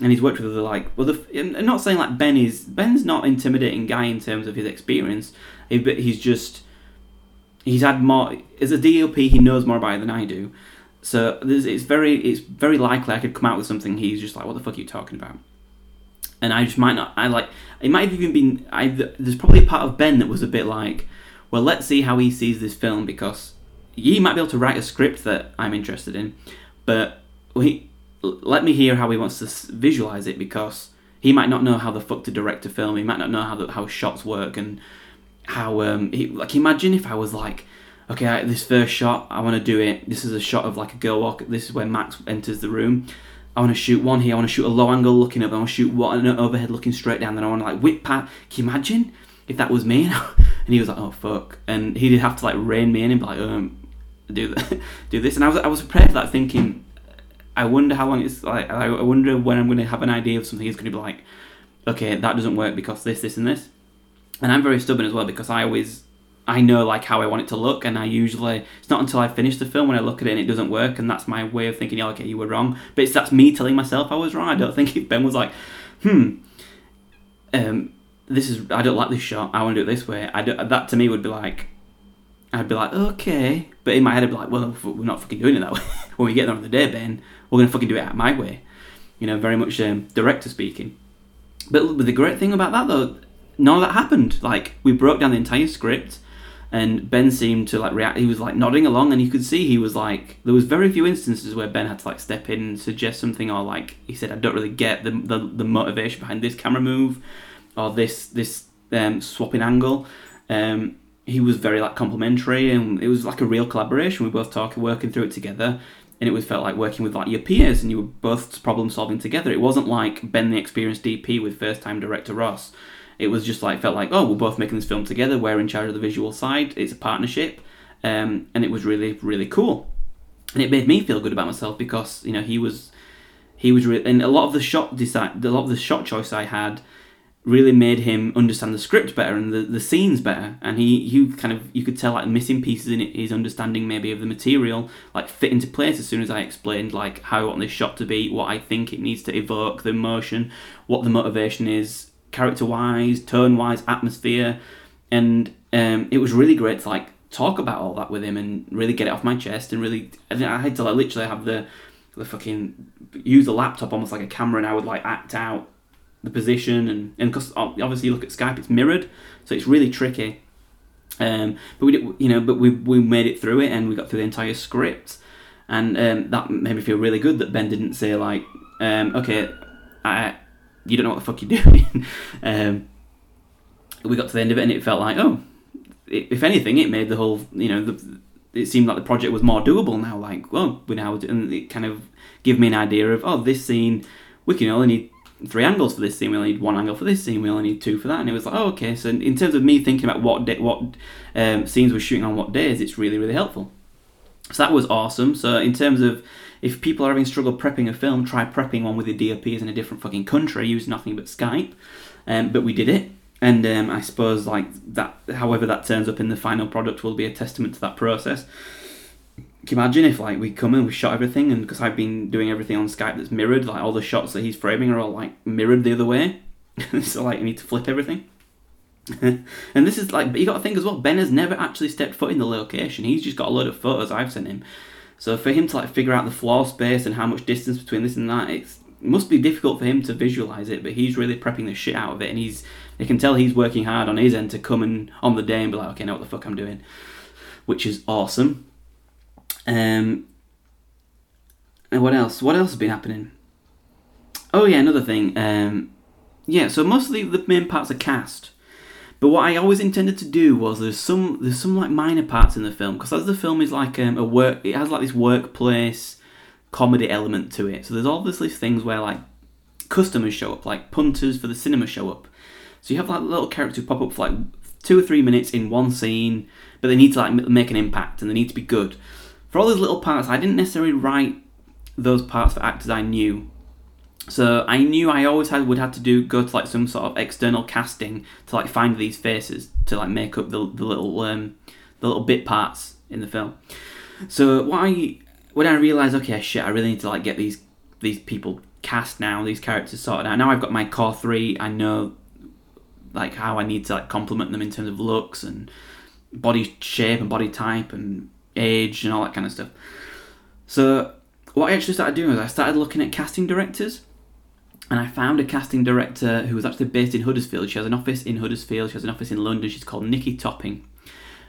and he's worked with other like well, I'm not saying like Ben is Ben's not intimidating guy in terms of his experience, eh, but he's just he's had more as a DOP he knows more about it than I do. So it's very it's very likely I could come out with something he's just like what the fuck are you talking about, and I just might not I like it might have even been I there's probably a part of Ben that was a bit like well let's see how he sees this film because he might be able to write a script that I'm interested in, but he, let me hear how he wants to visualize it because he might not know how the fuck to direct a film. He might not know how the, how shots work and how um he, like imagine if I was like okay I, this first shot I want to do it. This is a shot of like a girl walk. This is where Max enters the room. I want to shoot one here. I want to shoot a low angle looking up. I want to shoot one overhead looking straight down. Then I want to like whip pat. Can you imagine if that was me? and he was like, oh fuck, and he'd have to like rein me in and be like, um, do do this, and I was I was prepared for that, thinking, I wonder how long it's like. I wonder when I'm going to have an idea of something. It's going to be like, okay, that doesn't work because this, this, and this. And I'm very stubborn as well because I always I know like how I want it to look, and I usually it's not until I finish the film when I look at it and it doesn't work, and that's my way of thinking. Yeah, okay, you were wrong, but it's that's me telling myself I was wrong. I don't think Ben was like, hmm, um, this is I don't like this shot. I want to do it this way. I do, that to me would be like, I'd be like, okay, but in my head I'd be like, well, we're not fucking doing it that way. when we get there on the day, Ben, we're gonna fucking do it my way. You know, very much um, director speaking. But, but the great thing about that though, none of that happened. Like we broke down the entire script and Ben seemed to like react. He was like nodding along, and you could see he was like. There was very few instances where Ben had to like step in and suggest something, or like he said, "I don't really get the the, the motivation behind this camera move, or this this um, swapping angle." Um, he was very like complimentary, and it was like a real collaboration. We both talking, working through it together, and it was felt like working with like your peers, and you were both problem solving together. It wasn't like Ben, the experienced DP, with first time director Ross it was just like felt like oh we're both making this film together. We're in charge of the visual side. It's a partnership, um, and it was really really cool. And it made me feel good about myself because you know he was he was really and a lot of the shot design, a lot of the shot choice I had really made him understand the script better and the, the scenes better. And he he kind of you could tell like missing pieces in his understanding maybe of the material like fit into place as soon as I explained like how I want this shot to be what I think it needs to evoke the emotion what the motivation is character wise, tone wise, atmosphere, and um, it was really great to like talk about all that with him and really get it off my chest and really I, I had to like literally have the the fucking use the laptop almost like a camera and I would like act out the position and and because obviously you look at Skype it's mirrored so it's really tricky um, but we did, you know but we we made it through it and we got through the entire script and um, that made me feel really good that Ben didn't say like um, okay I you don't know what the fuck you're doing. um, we got to the end of it, and it felt like, oh, it, if anything, it made the whole, you know, the, it seemed like the project was more doable now. Like, well, we now, and it kind of give me an idea of, oh, this scene, we can only need three angles for this scene. We only need one angle for this scene. We only need two for that. And it was like, oh, okay. So in terms of me thinking about what day, what um, scenes we're shooting on what days, it's really really helpful. So that was awesome. So in terms of if people are having struggle prepping a film, try prepping one with the DOPs in a different fucking country, use nothing but Skype. Um, but we did it, and um, I suppose like that, however that turns up in the final product, will be a testament to that process. Can you imagine if like we come in, we shot everything, and because I've been doing everything on Skype that's mirrored, like all the shots that he's framing are all like mirrored the other way, so like you need to flip everything. and this is like, but you got to think as well. Ben has never actually stepped foot in the location. He's just got a load of photos I've sent him, so for him to like figure out the floor space and how much distance between this and that, it must be difficult for him to visualize it. But he's really prepping the shit out of it, and he's you can tell he's working hard on his end to come and on the day and be like, okay, know what the fuck I'm doing, which is awesome. Um, and what else? What else has been happening? Oh yeah, another thing. Um, yeah, so mostly the main parts are cast. But what I always intended to do was there's some there's some like minor parts in the film because as the film is like um, a work, it has like this workplace comedy element to it. So there's these things where like customers show up, like punters for the cinema show up. So you have like little characters pop up for like two or three minutes in one scene, but they need to like make an impact and they need to be good. For all those little parts, I didn't necessarily write those parts for actors I knew. So I knew I always had would have to do go to like some sort of external casting to like find these faces to like make up the, the little um, the little bit parts in the film. So what I when I realized okay shit I really need to like get these these people cast now these characters sorted out now I've got my core three I know like how I need to like complement them in terms of looks and body shape and body type and age and all that kind of stuff. So what I actually started doing was I started looking at casting directors and I found a casting director who was actually based in Huddersfield. She has an office in Huddersfield. She has an office in London. She's called Nikki Topping,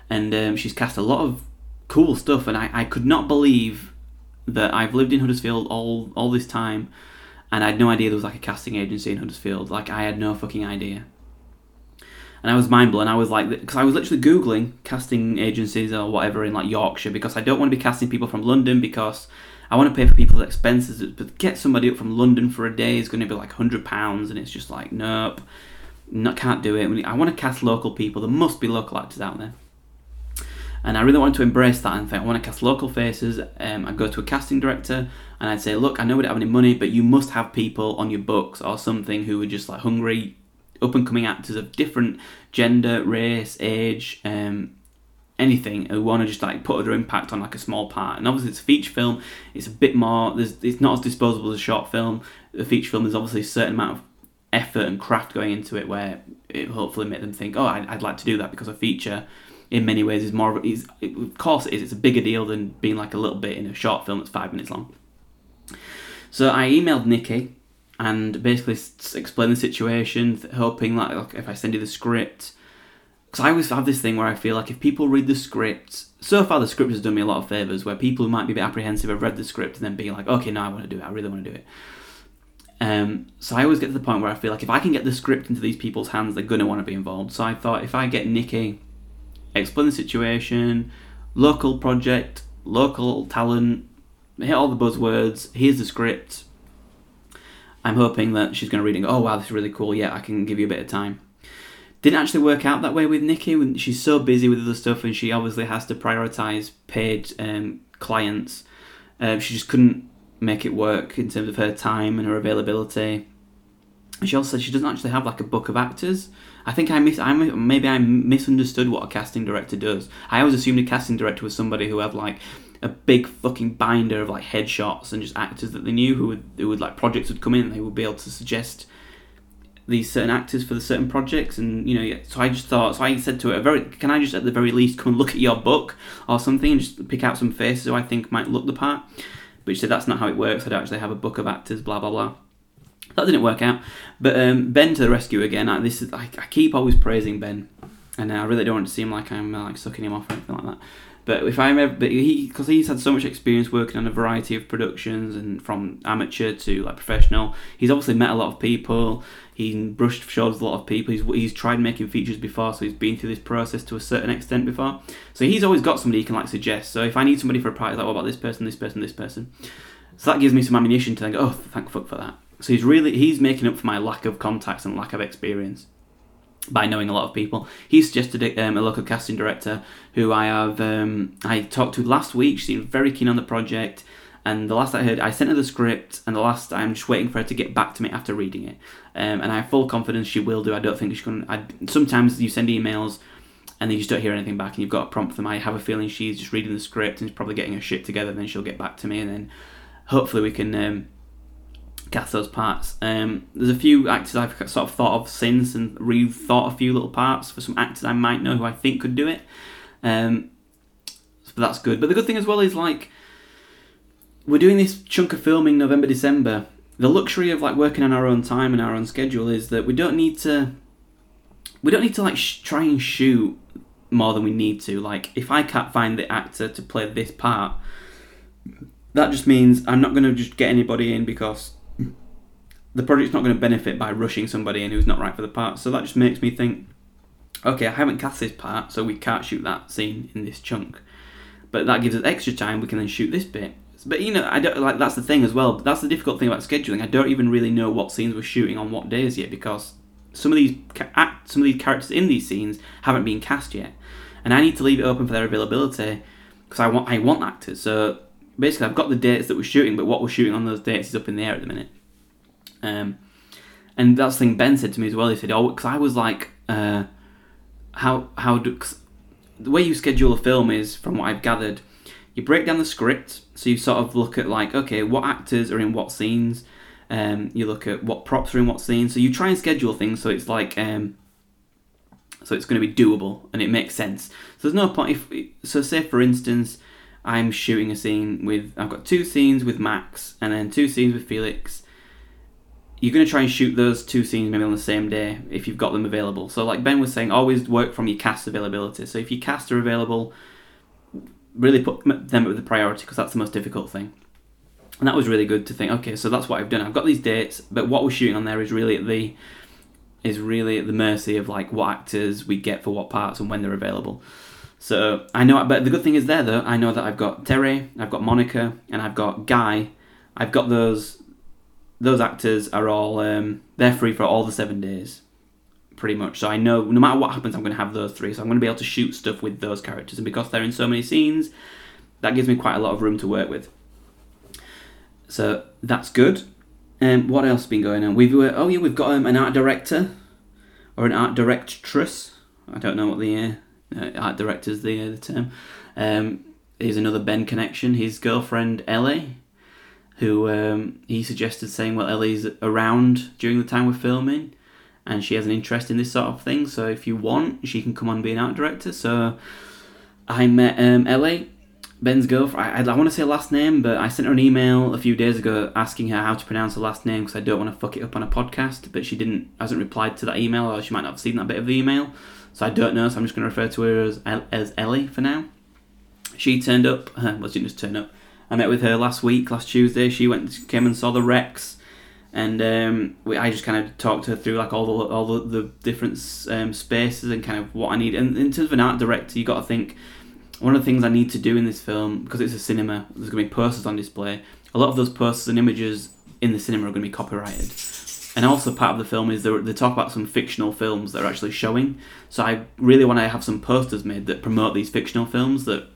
and um, she's cast a lot of cool stuff. And I, I could not believe that I've lived in Huddersfield all all this time, and I had no idea there was like a casting agency in Huddersfield. Like I had no fucking idea. And I was mind blown. I was like, because I was literally googling casting agencies or whatever in like Yorkshire because I don't want to be casting people from London because I want to pay for people's expenses, but get somebody up from London for a day is going to be like hundred pounds, and it's just like nope, not can't do it. I want to cast local people. There must be local actors out there. And I really wanted to embrace that and think I want to cast local faces. Um, I'd go to a casting director and I'd say, look, I know we don't have any money, but you must have people on your books or something who are just like hungry, up and coming actors of different gender, race, age, um, anything who want to just like put their impact on like a small part. And obviously, it's a feature film. It's a bit more. There's, it's not as disposable as a short film. The feature film is obviously a certain amount of effort and craft going into it, where it hopefully make them think, oh, I'd, I'd like to do that because a feature. In many ways, is more. Is, it, of course, it is. It's a bigger deal than being like a little bit in a short film that's five minutes long. So I emailed Nikki and basically explain the situation, hoping like if I send you the script, because I always have this thing where I feel like if people read the script, so far the script has done me a lot of favors, where people who might be a bit apprehensive have read the script and then being like, okay, now I want to do it. I really want to do it. Um, so I always get to the point where I feel like if I can get the script into these people's hands, they're gonna want to be involved. So I thought if I get Nikki, explain the situation, local project, local talent, hit all the buzzwords. Here's the script. I'm hoping that she's going to read and go, oh wow, this is really cool. Yeah, I can give you a bit of time. Didn't actually work out that way with Nikki. She's so busy with other stuff, and she obviously has to prioritize paid um, clients. Um, she just couldn't make it work in terms of her time and her availability. She also said she doesn't actually have like a book of actors. I think I miss. I maybe I misunderstood what a casting director does. I always assumed a casting director was somebody who had like a big fucking binder of like headshots and just actors that they knew who would who would like projects would come in and they would be able to suggest these certain actors for the certain projects. And you know so I just thought so I said to her very can I just at the very least come and look at your book or something and just pick out some faces who I think might look the part? But she said that's not how it works. I don't actually have a book of actors blah blah blah. That didn't work out. But um, Ben to the rescue again. I, this is I, I keep always praising Ben. And I really don't want to seem like I'm uh, like sucking him off or anything like that but if I'm ever, but he because he's had so much experience working on a variety of productions and from amateur to like professional, he's obviously met a lot of people. He's brushed shoulders a lot of people. He's he's tried making features before, so he's been through this process to a certain extent before. So he's always got somebody he can like suggest. So if I need somebody for a part, he's like, what about this person, this person, this person? So that gives me some ammunition to think, oh, thank fuck for that. So he's really he's making up for my lack of contacts and lack of experience by knowing a lot of people. He suggested um, a local casting director who I have um, I talked to last week. She seemed very keen on the project, and the last I heard, I sent her the script, and the last I'm just waiting for her to get back to me after reading it. Um, and I have full confidence she will do. I don't think she's going. to... Sometimes you send emails. And then you just don't hear anything back, and you've got to prompt them. I have a feeling she's just reading the script and is probably getting her shit together. And then she'll get back to me, and then hopefully we can um, cast those parts. Um, there's a few actors I've sort of thought of since and rethought a few little parts for some actors I might know who I think could do it. Um, but that's good. But the good thing as well is like we're doing this chunk of filming November December. The luxury of like working on our own time and our own schedule is that we don't need to we don't need to like sh- try and shoot more than we need to. Like if I can't find the actor to play this part, that just means I'm not going to just get anybody in because the project's not going to benefit by rushing somebody in who's not right for the part. So that just makes me think, okay, I haven't cast this part, so we can't shoot that scene in this chunk. But that gives us extra time. We can then shoot this bit. But you know, I don't like that's the thing as well. That's the difficult thing about scheduling. I don't even really know what scenes we're shooting on what days yet because some of these some of these characters in these scenes haven't been cast yet, and I need to leave it open for their availability because I want I want actors. So basically, I've got the dates that we're shooting, but what we're shooting on those dates is up in the air at the minute. Um, and that's the thing Ben said to me as well. He said, "Oh, because I was like, uh, how how do the way you schedule a film is, from what I've gathered, you break down the script. So you sort of look at like, okay, what actors are in what scenes. Um, you look at what props are in what scenes. So you try and schedule things so it's like, um, so it's going to be doable and it makes sense. So there's no point if so. Say for instance, I'm shooting a scene with I've got two scenes with Max and then two scenes with Felix you're going to try and shoot those two scenes maybe on the same day if you've got them available. So, like Ben was saying, always work from your cast availability. So, if your cast are available, really put them at the priority because that's the most difficult thing. And that was really good to think. Okay, so that's what I've done. I've got these dates, but what we're shooting on there is really at the is really at the mercy of like what actors we get for what parts and when they're available. So I know, but the good thing is there though. I know that I've got Terry, I've got Monica, and I've got Guy. I've got those those actors are all um, they're free for all the seven days pretty much. So I know no matter what happens, I'm going to have those three. So I'm going to be able to shoot stuff with those characters, and because they're in so many scenes, that gives me quite a lot of room to work with. So that's good. Um, what else has been going on? We've uh, oh yeah, we've got um, an art director or an art directress. I don't know what the uh, uh, art director's the uh, the term. Um, here's another Ben connection. His girlfriend Ellie, who um, he suggested saying, well, Ellie's around during the time we're filming, and she has an interest in this sort of thing. So if you want, she can come on and be an art director. So I met um, Ellie Ben's girlfriend. I, I want to say last name, but I sent her an email a few days ago asking her how to pronounce her last name because I don't want to fuck it up on a podcast. But she didn't, hasn't replied to that email, or she might not have seen that bit of the email. So I don't know. So I'm just going to refer to her as as Ellie for now. She turned up. Well, she didn't just turn up. I met with her last week, last Tuesday. She went, came and saw the Rex, and um, we, I just kind of talked her through like all the all the, the different um, spaces and kind of what I need. And in terms of an art director, you got to think one of the things I need to do in this film, because it's a cinema, there's going to be posters on display. A lot of those posters and images in the cinema are going to be copyrighted. And also, part of the film is they talk about some fictional films that are actually showing. So I really want to have some posters made that promote these fictional films that,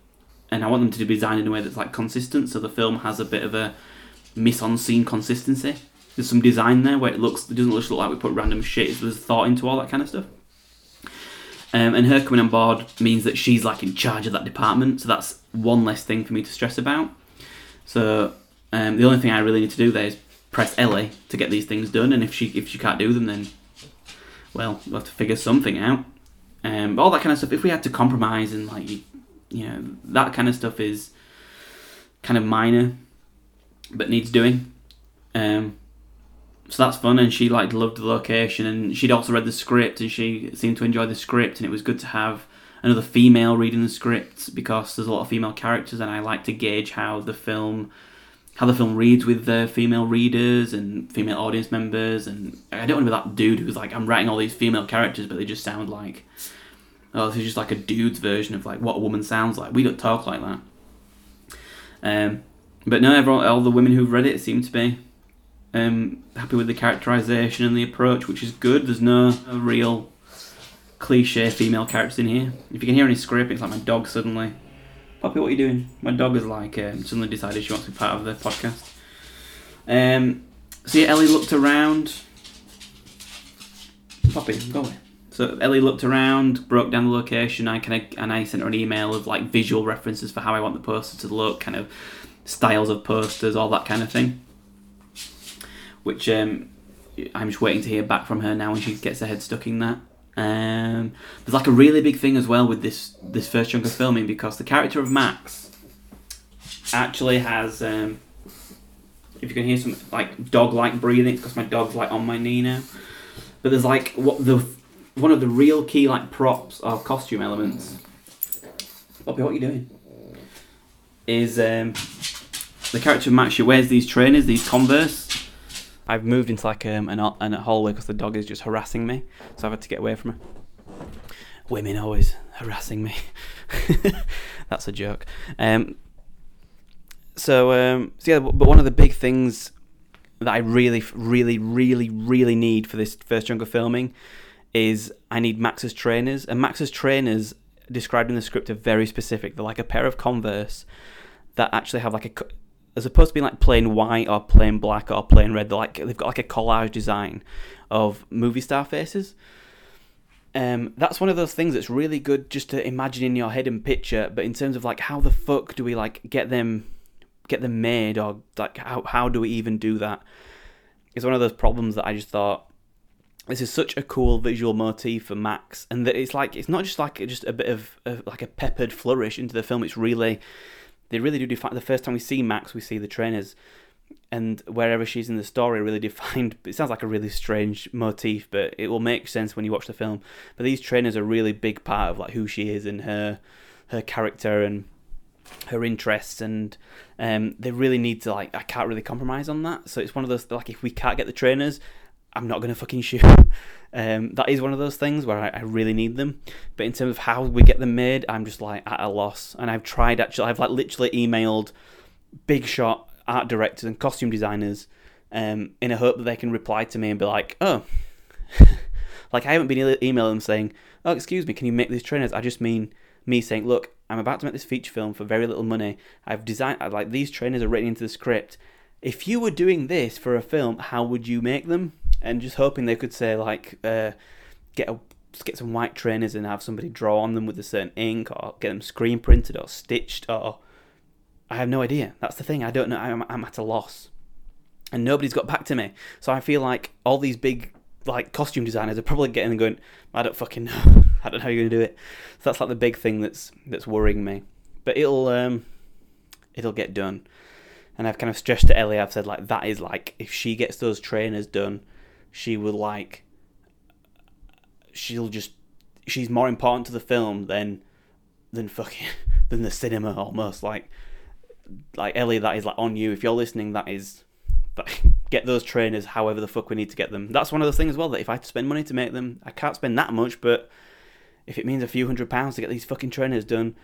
and I want them to be designed in a way that's like consistent, so the film has a bit of a mise en scene consistency. There's some design there where it looks, it doesn't look like we put random shit. There's thought into all that kind of stuff. Um, and her coming on board means that she's like in charge of that department, so that's one less thing for me to stress about. So um, the only thing I really need to do there is press Ellie to get these things done, and if she if she can't do them, then well, we'll have to figure something out. Um, all that kind of stuff. If we had to compromise and like know that kind of stuff is kind of minor, but needs doing. Um, so that's fun and she like loved the location and she'd also read the script and she seemed to enjoy the script and it was good to have another female reading the script because there's a lot of female characters and I like to gauge how the film how the film reads with the female readers and female audience members and I don't want to be that dude who's like I'm writing all these female characters but they just sound like oh this is just like a dude's version of like what a woman sounds like we don't talk like that um, but no everyone all the women who've read it seem to be um, happy with the characterization and the approach, which is good. There's no real cliche female characters in here. If you can hear any scraping, it's like my dog suddenly. Poppy, what are you doing? My dog has like um, suddenly decided she wants to be part of the podcast. Um, so Ellie looked around. Poppy, go away. So Ellie looked around, broke down the location. I kind of and I sent her an email of like visual references for how I want the poster to look, kind of styles of posters, all that kind of thing which um, I'm just waiting to hear back from her now when she gets her head stuck in that. Um, there's like a really big thing as well with this this first chunk of filming because the character of Max actually has. Um, if you can hear some like dog like breathing, because my dog's like on my knee now. But there's like what the one of the real key like props or costume elements. Bobby, what are you doing? Is um, the character of Max? She wears these trainers, these Converse I've moved into like um, an, an a hallway because the dog is just harassing me, so I've had to get away from her. Women always harassing me. That's a joke. Um, so, um, so yeah, but one of the big things that I really, really, really, really need for this first chunk of filming is I need Max's trainers, and Max's trainers described in the script are very specific. They're like a pair of Converse that actually have like a as opposed to being like plain white or plain black or plain red, they're like they've got like a collage design of movie star faces. Um, that's one of those things that's really good just to imagine in your head and picture. But in terms of like how the fuck do we like get them get them made or like how how do we even do that? It's one of those problems that I just thought this is such a cool visual motif for Max, and that it's like it's not just like just a bit of, of like a peppered flourish into the film. It's really they really do define the first time we see Max, we see the trainers, and wherever she's in the story, really defined. It sounds like a really strange motif, but it will make sense when you watch the film. But these trainers are really big part of like who she is and her her character and her interests, and um, they really need to like. I can't really compromise on that. So it's one of those like if we can't get the trainers, I'm not gonna fucking shoot. Um, that is one of those things where I, I, really need them. But in terms of how we get them made, I'm just like at a loss. And I've tried actually, I've like literally emailed big shot art directors and costume designers um, in a hope that they can reply to me and be like, oh, Like I haven't been emailing them saying, "Oh, excuse me, can you make these trainers?" I just mean me saying, "Look, I'm about to make this feature film for very little money. I've designed like these trainers are written into the script. If you were doing this for a film, how would you make them?" And just hoping they could say like, uh, "Get a get some white trainers and have somebody draw on them with a certain ink, or get them screen printed or stitched, or I have no idea. That's the thing. I don't know. I'm, I'm at a loss, and nobody's got back to me. So I feel like all these big like costume designers are probably getting and going, I don't fucking know. I don't know how you're gonna do it. So that's like the big thing that's that's worrying me. But it'll um it'll get done. And I've kind of stressed to Ellie, I've said like that is like if she gets those trainers done, she will like she'll just she's more important to the film than than fucking than the cinema almost. Like like Ellie, that is like on you. If you're listening, that is get those trainers however the fuck we need to get them. That's one of the things as well that if I have to spend money to make them, I can't spend that much, but if it means a few hundred pounds to get these fucking trainers done,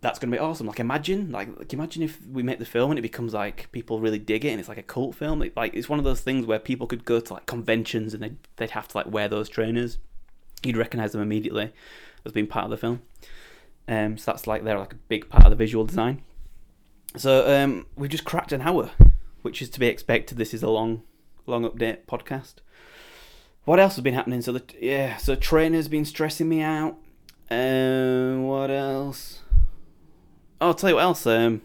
that's gonna be awesome. Like imagine, like, like imagine if we make the film and it becomes like people really dig it and it's like a cult film. It, like it's one of those things where people could go to like conventions and they'd, they'd have to like wear those trainers. You'd recognize them immediately as being part of the film. Um, so that's like they're like a big part of the visual design. So um, we've just cracked an hour which is to be expected. This is a long, long update podcast. What else has been happening? So the yeah, so trainer's been stressing me out. Um, what else? I'll tell you what else. Um,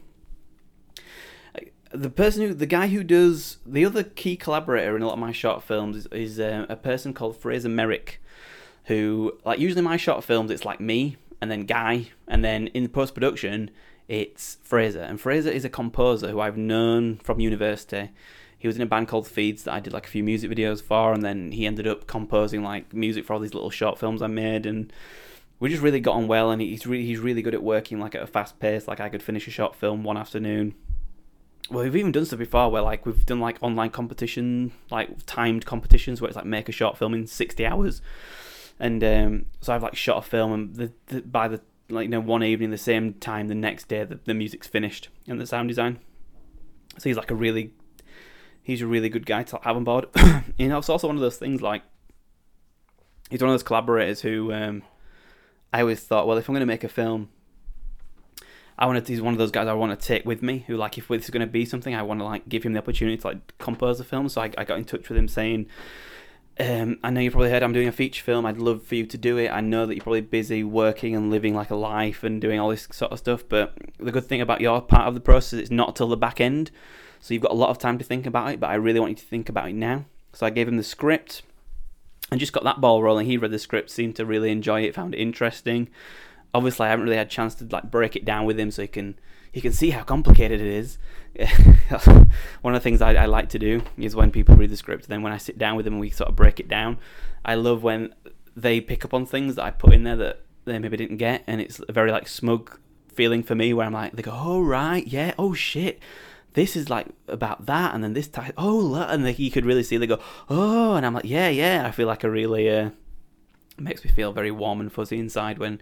the person who, the guy who does the other key collaborator in a lot of my short films is, is uh, a person called Fraser Merrick, who like usually my short films it's like me and then Guy, and then in post production it's Fraser. And Fraser is a composer who I've known from university. He was in a band called Feeds that I did like a few music videos for, and then he ended up composing like music for all these little short films I made, and we just really got on well. And he's really he's really good at working like at a fast pace. Like I could finish a short film one afternoon. Well, we've even done stuff before where like we've done like online competition, like timed competitions where it's like make a short film in sixty hours. And um, so I've like shot a film, and the, the, by the like you know one evening the same time the next day the, the music's finished and the sound design so he's like a really he's a really good guy to have on board you know it's also one of those things like he's one of those collaborators who um, I always thought well if I'm going to make a film I want to he's one of those guys I want to take with me who like if this is going to be something I want to like give him the opportunity to like compose a film so I, I got in touch with him saying um, I know you probably heard I'm doing a feature film. I'd love for you to do it. I know that you're probably busy working and living like a life and doing all this sort of stuff. But the good thing about your part of the process, it's not till the back end, so you've got a lot of time to think about it. But I really want you to think about it now. So I gave him the script and just got that ball rolling. He read the script, seemed to really enjoy it, found it interesting. Obviously, I haven't really had a chance to like break it down with him, so he can he can see how complicated it is. One of the things I, I, like to do is when people read the script, then when I sit down with them and we sort of break it down, I love when they pick up on things that I put in there that they maybe didn't get, and it's a very like smug feeling for me where I'm like, they go, oh right, yeah, oh shit, this is like about that, and then this type, oh, and you could really see they go, oh, and I'm like, yeah, yeah, I feel like I really uh, makes me feel very warm and fuzzy inside when.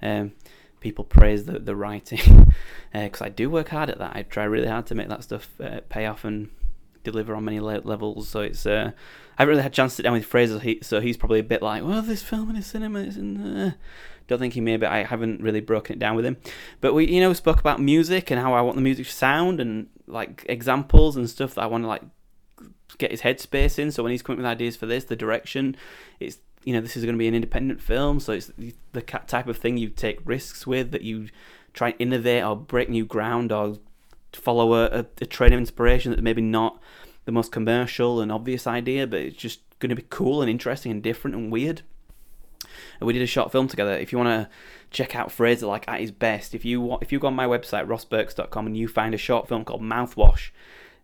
Um, people praise the, the writing because uh, I do work hard at that. I try really hard to make that stuff uh, pay off and deliver on many levels. So it's uh, I haven't really had a chance to sit down with Fraser, so he's probably a bit like, well, this film in a cinema isn't. Don't think he may, but I haven't really broken it down with him. But we, you know, spoke about music and how I want the music to sound and like examples and stuff that I want to like get his headspace in. So when he's coming with ideas for this, the direction, it's you know this is going to be an independent film, so it's the type of thing you take risks with that you try and innovate or break new ground or follow a, a, train of inspiration that's maybe not the most commercial and obvious idea, but it's just going to be cool and interesting and different and weird. And we did a short film together. If you want to check out Fraser like at his best, if you if you go on my website rossburks.com and you find a short film called Mouthwash,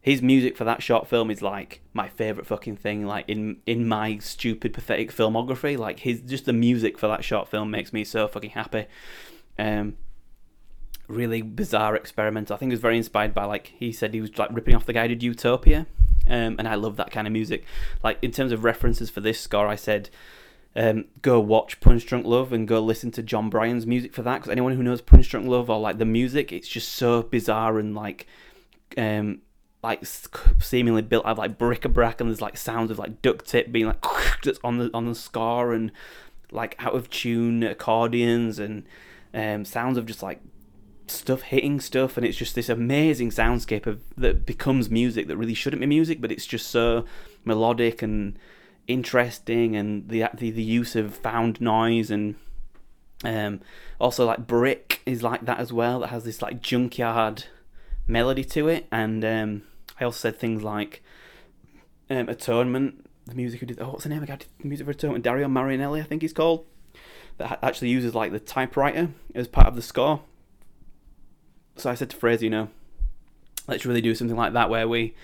his music for that short film is like my favorite fucking thing like in in my stupid pathetic filmography. Like his just the music for that short film makes me so fucking happy. Um really bizarre experiment. I think it was very inspired by like he said he was like ripping off the guy did utopia. Um and i love that kind of music. Like in terms of references for this score i said um, go watch Punch Drunk Love and go listen to Jon Brion's music for that because anyone who knows Punch Drunk Love or like the music, it's just so bizarre and like um, like seemingly built out of like bric-a-brac, and there's like sounds of like duct tape being like that's on the on the score, and like out of tune accordions and um, sounds of just like stuff hitting stuff, and it's just this amazing soundscape of that becomes music that really shouldn't be music, but it's just so melodic and interesting, and the the, the use of found noise and um, also like brick is like that as well. That has this like junkyard melody to it, and um, I also said things like um, Atonement, the music who did oh what's the name the guy the music for Atonement, Dario Marianelli I think he's called. That actually uses like the typewriter as part of the score. So I said to Fraser, you know, let's really do something like that where we,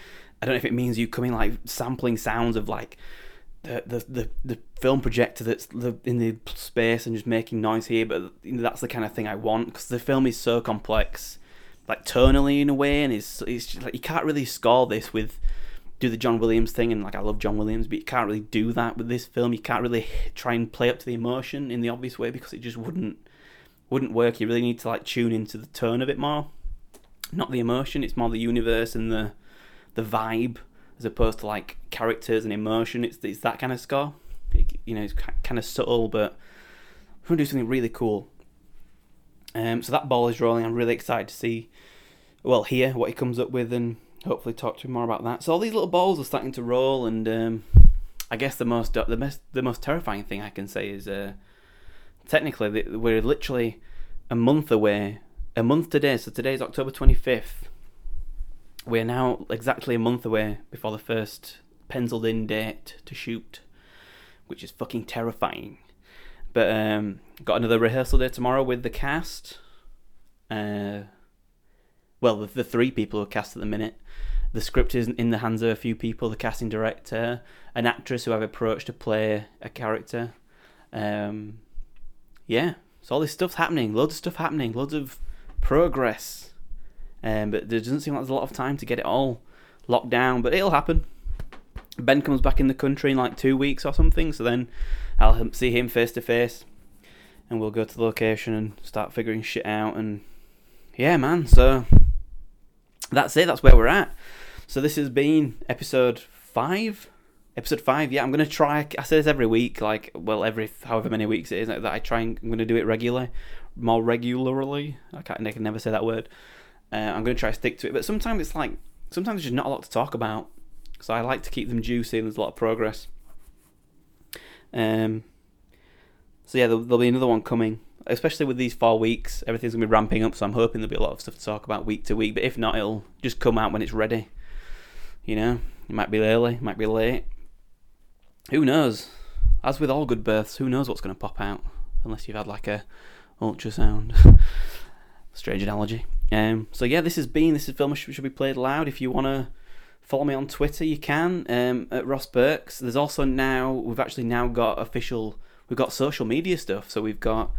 I don't know if it means you coming like sampling sounds of like the the the, the film projector that's in the space and just making noise here, but you know, that's the kind of thing I want because the film is so complex, like tonally in a way, and it's it's like you can't really score this with do the John Williams thing, and like I love John Williams, but you can't really do that with this film. You can't really try and play up to the emotion in the obvious way because it just wouldn't wouldn't work. You really need to like tune into the tone of it more, not the emotion. It's more the universe and the the vibe as opposed to like characters and emotion. It's it's that kind of score. It, you know, it's kind of subtle, but we're gonna do something really cool. Um, so that ball is rolling. I'm really excited to see, well, hear what he comes up with, and hopefully talk to him more about that. So all these little balls are starting to roll, and um, I guess the most the most the most terrifying thing I can say is, uh, technically, we're literally a month away. A month today. So today's October 25th we're now exactly a month away before the first penciled in date to shoot, which is fucking terrifying. But um, got another rehearsal day tomorrow with the cast. Uh, well, the, the three people who are cast at the minute. The script is in the hands of a few people: the casting director, an actress who I've approached to play a character. Um, yeah, so all this stuff's happening. Loads of stuff happening. Loads of progress um, but there doesn't seem like there's a lot of time to get it all locked down. But it'll happen. Ben comes back in the country in like two weeks or something, so then I'll see him face to face, and we'll go to the location and start figuring shit out. And yeah, man. So that's it. That's where we're at. So this has been episode five. Episode five. Yeah, I'm gonna try. I say this every week, like well, every however many weeks it is that I try and I'm gonna do it regularly, more regularly. I can't. I can never say that word. Uh, I'm going to try to stick to it. But sometimes it's like, sometimes there's just not a lot to talk about. So I like to keep them juicy and there's a lot of progress. Um, so yeah, there'll, there'll be another one coming, especially with these four weeks. Everything's going to be ramping up, so I'm hoping there'll be a lot of stuff to talk about week to week. But if not, it'll just come out when it's ready. You know, it might be early, it might be late. Who knows? As with all good births, who knows what's going to pop out? Unless you've had like a ultrasound. Strange analogy. Um, so yeah, this has been this is film should, be played loud. If you want to follow me on Twitter, you can um, at Ross Burks. There's also now we've actually now got official we've got social media stuff. So we've got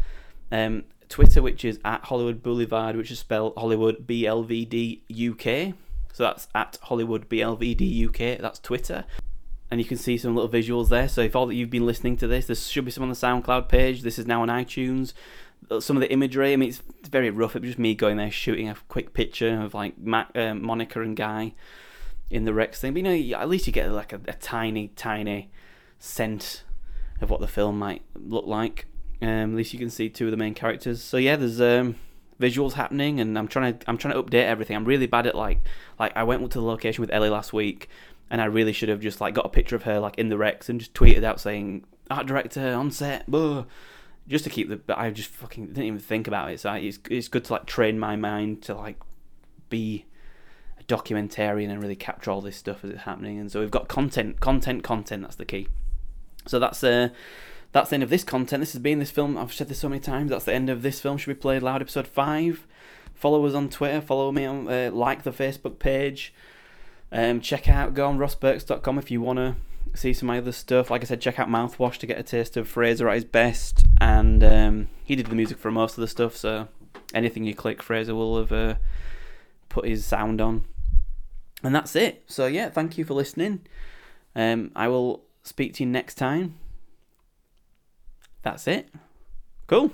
um, Twitter, which is at Hollywood Boulevard, which is spelled Hollywood B L V D U K. So that's at Hollywood B L V D U K. That's Twitter. And you can see some little visuals there. So if all that you've been listening to this, there should be some on the SoundCloud page. This is now on iTunes some of the imagery. I mean, it's, it's very rough. It was just me going there shooting a quick picture of like Mac, uh, Monica and Guy in the Rex thing. But you know, at least you get like a, a tiny, tiny scent of what the film might look like. Um, at least you can see two of the main characters. So yeah, there's um, visuals happening, and I'm trying to I'm trying to update everything. I'm really bad at like like I went to the location with Ellie last week, and I really should have just like got a picture of her like in the Rex and just tweeted out saying art director on set. Blah just to keep the. But I just fucking didn't even think about it. So it's it's good to like train my mind to like be a documentarian and really capture all this stuff as it's happening. And so we've got content, content, content. That's the key. So that's uh that's the end of this content. This has been this film. I've said this so many times. That's the end of this film. Should be played loud. Episode five. Follow us on Twitter. Follow me on uh, like the Facebook page. Um, check out go on rossburks.com if you wanna see some other stuff. Like I said, check out Mouthwash to get a taste of Fraser at his best. And um, he did the music for most of the stuff, so anything you click, Fraser will have uh, put his sound on. And that's it. So yeah, thank you for listening. Um, I will speak to you next time. That's it. Cool.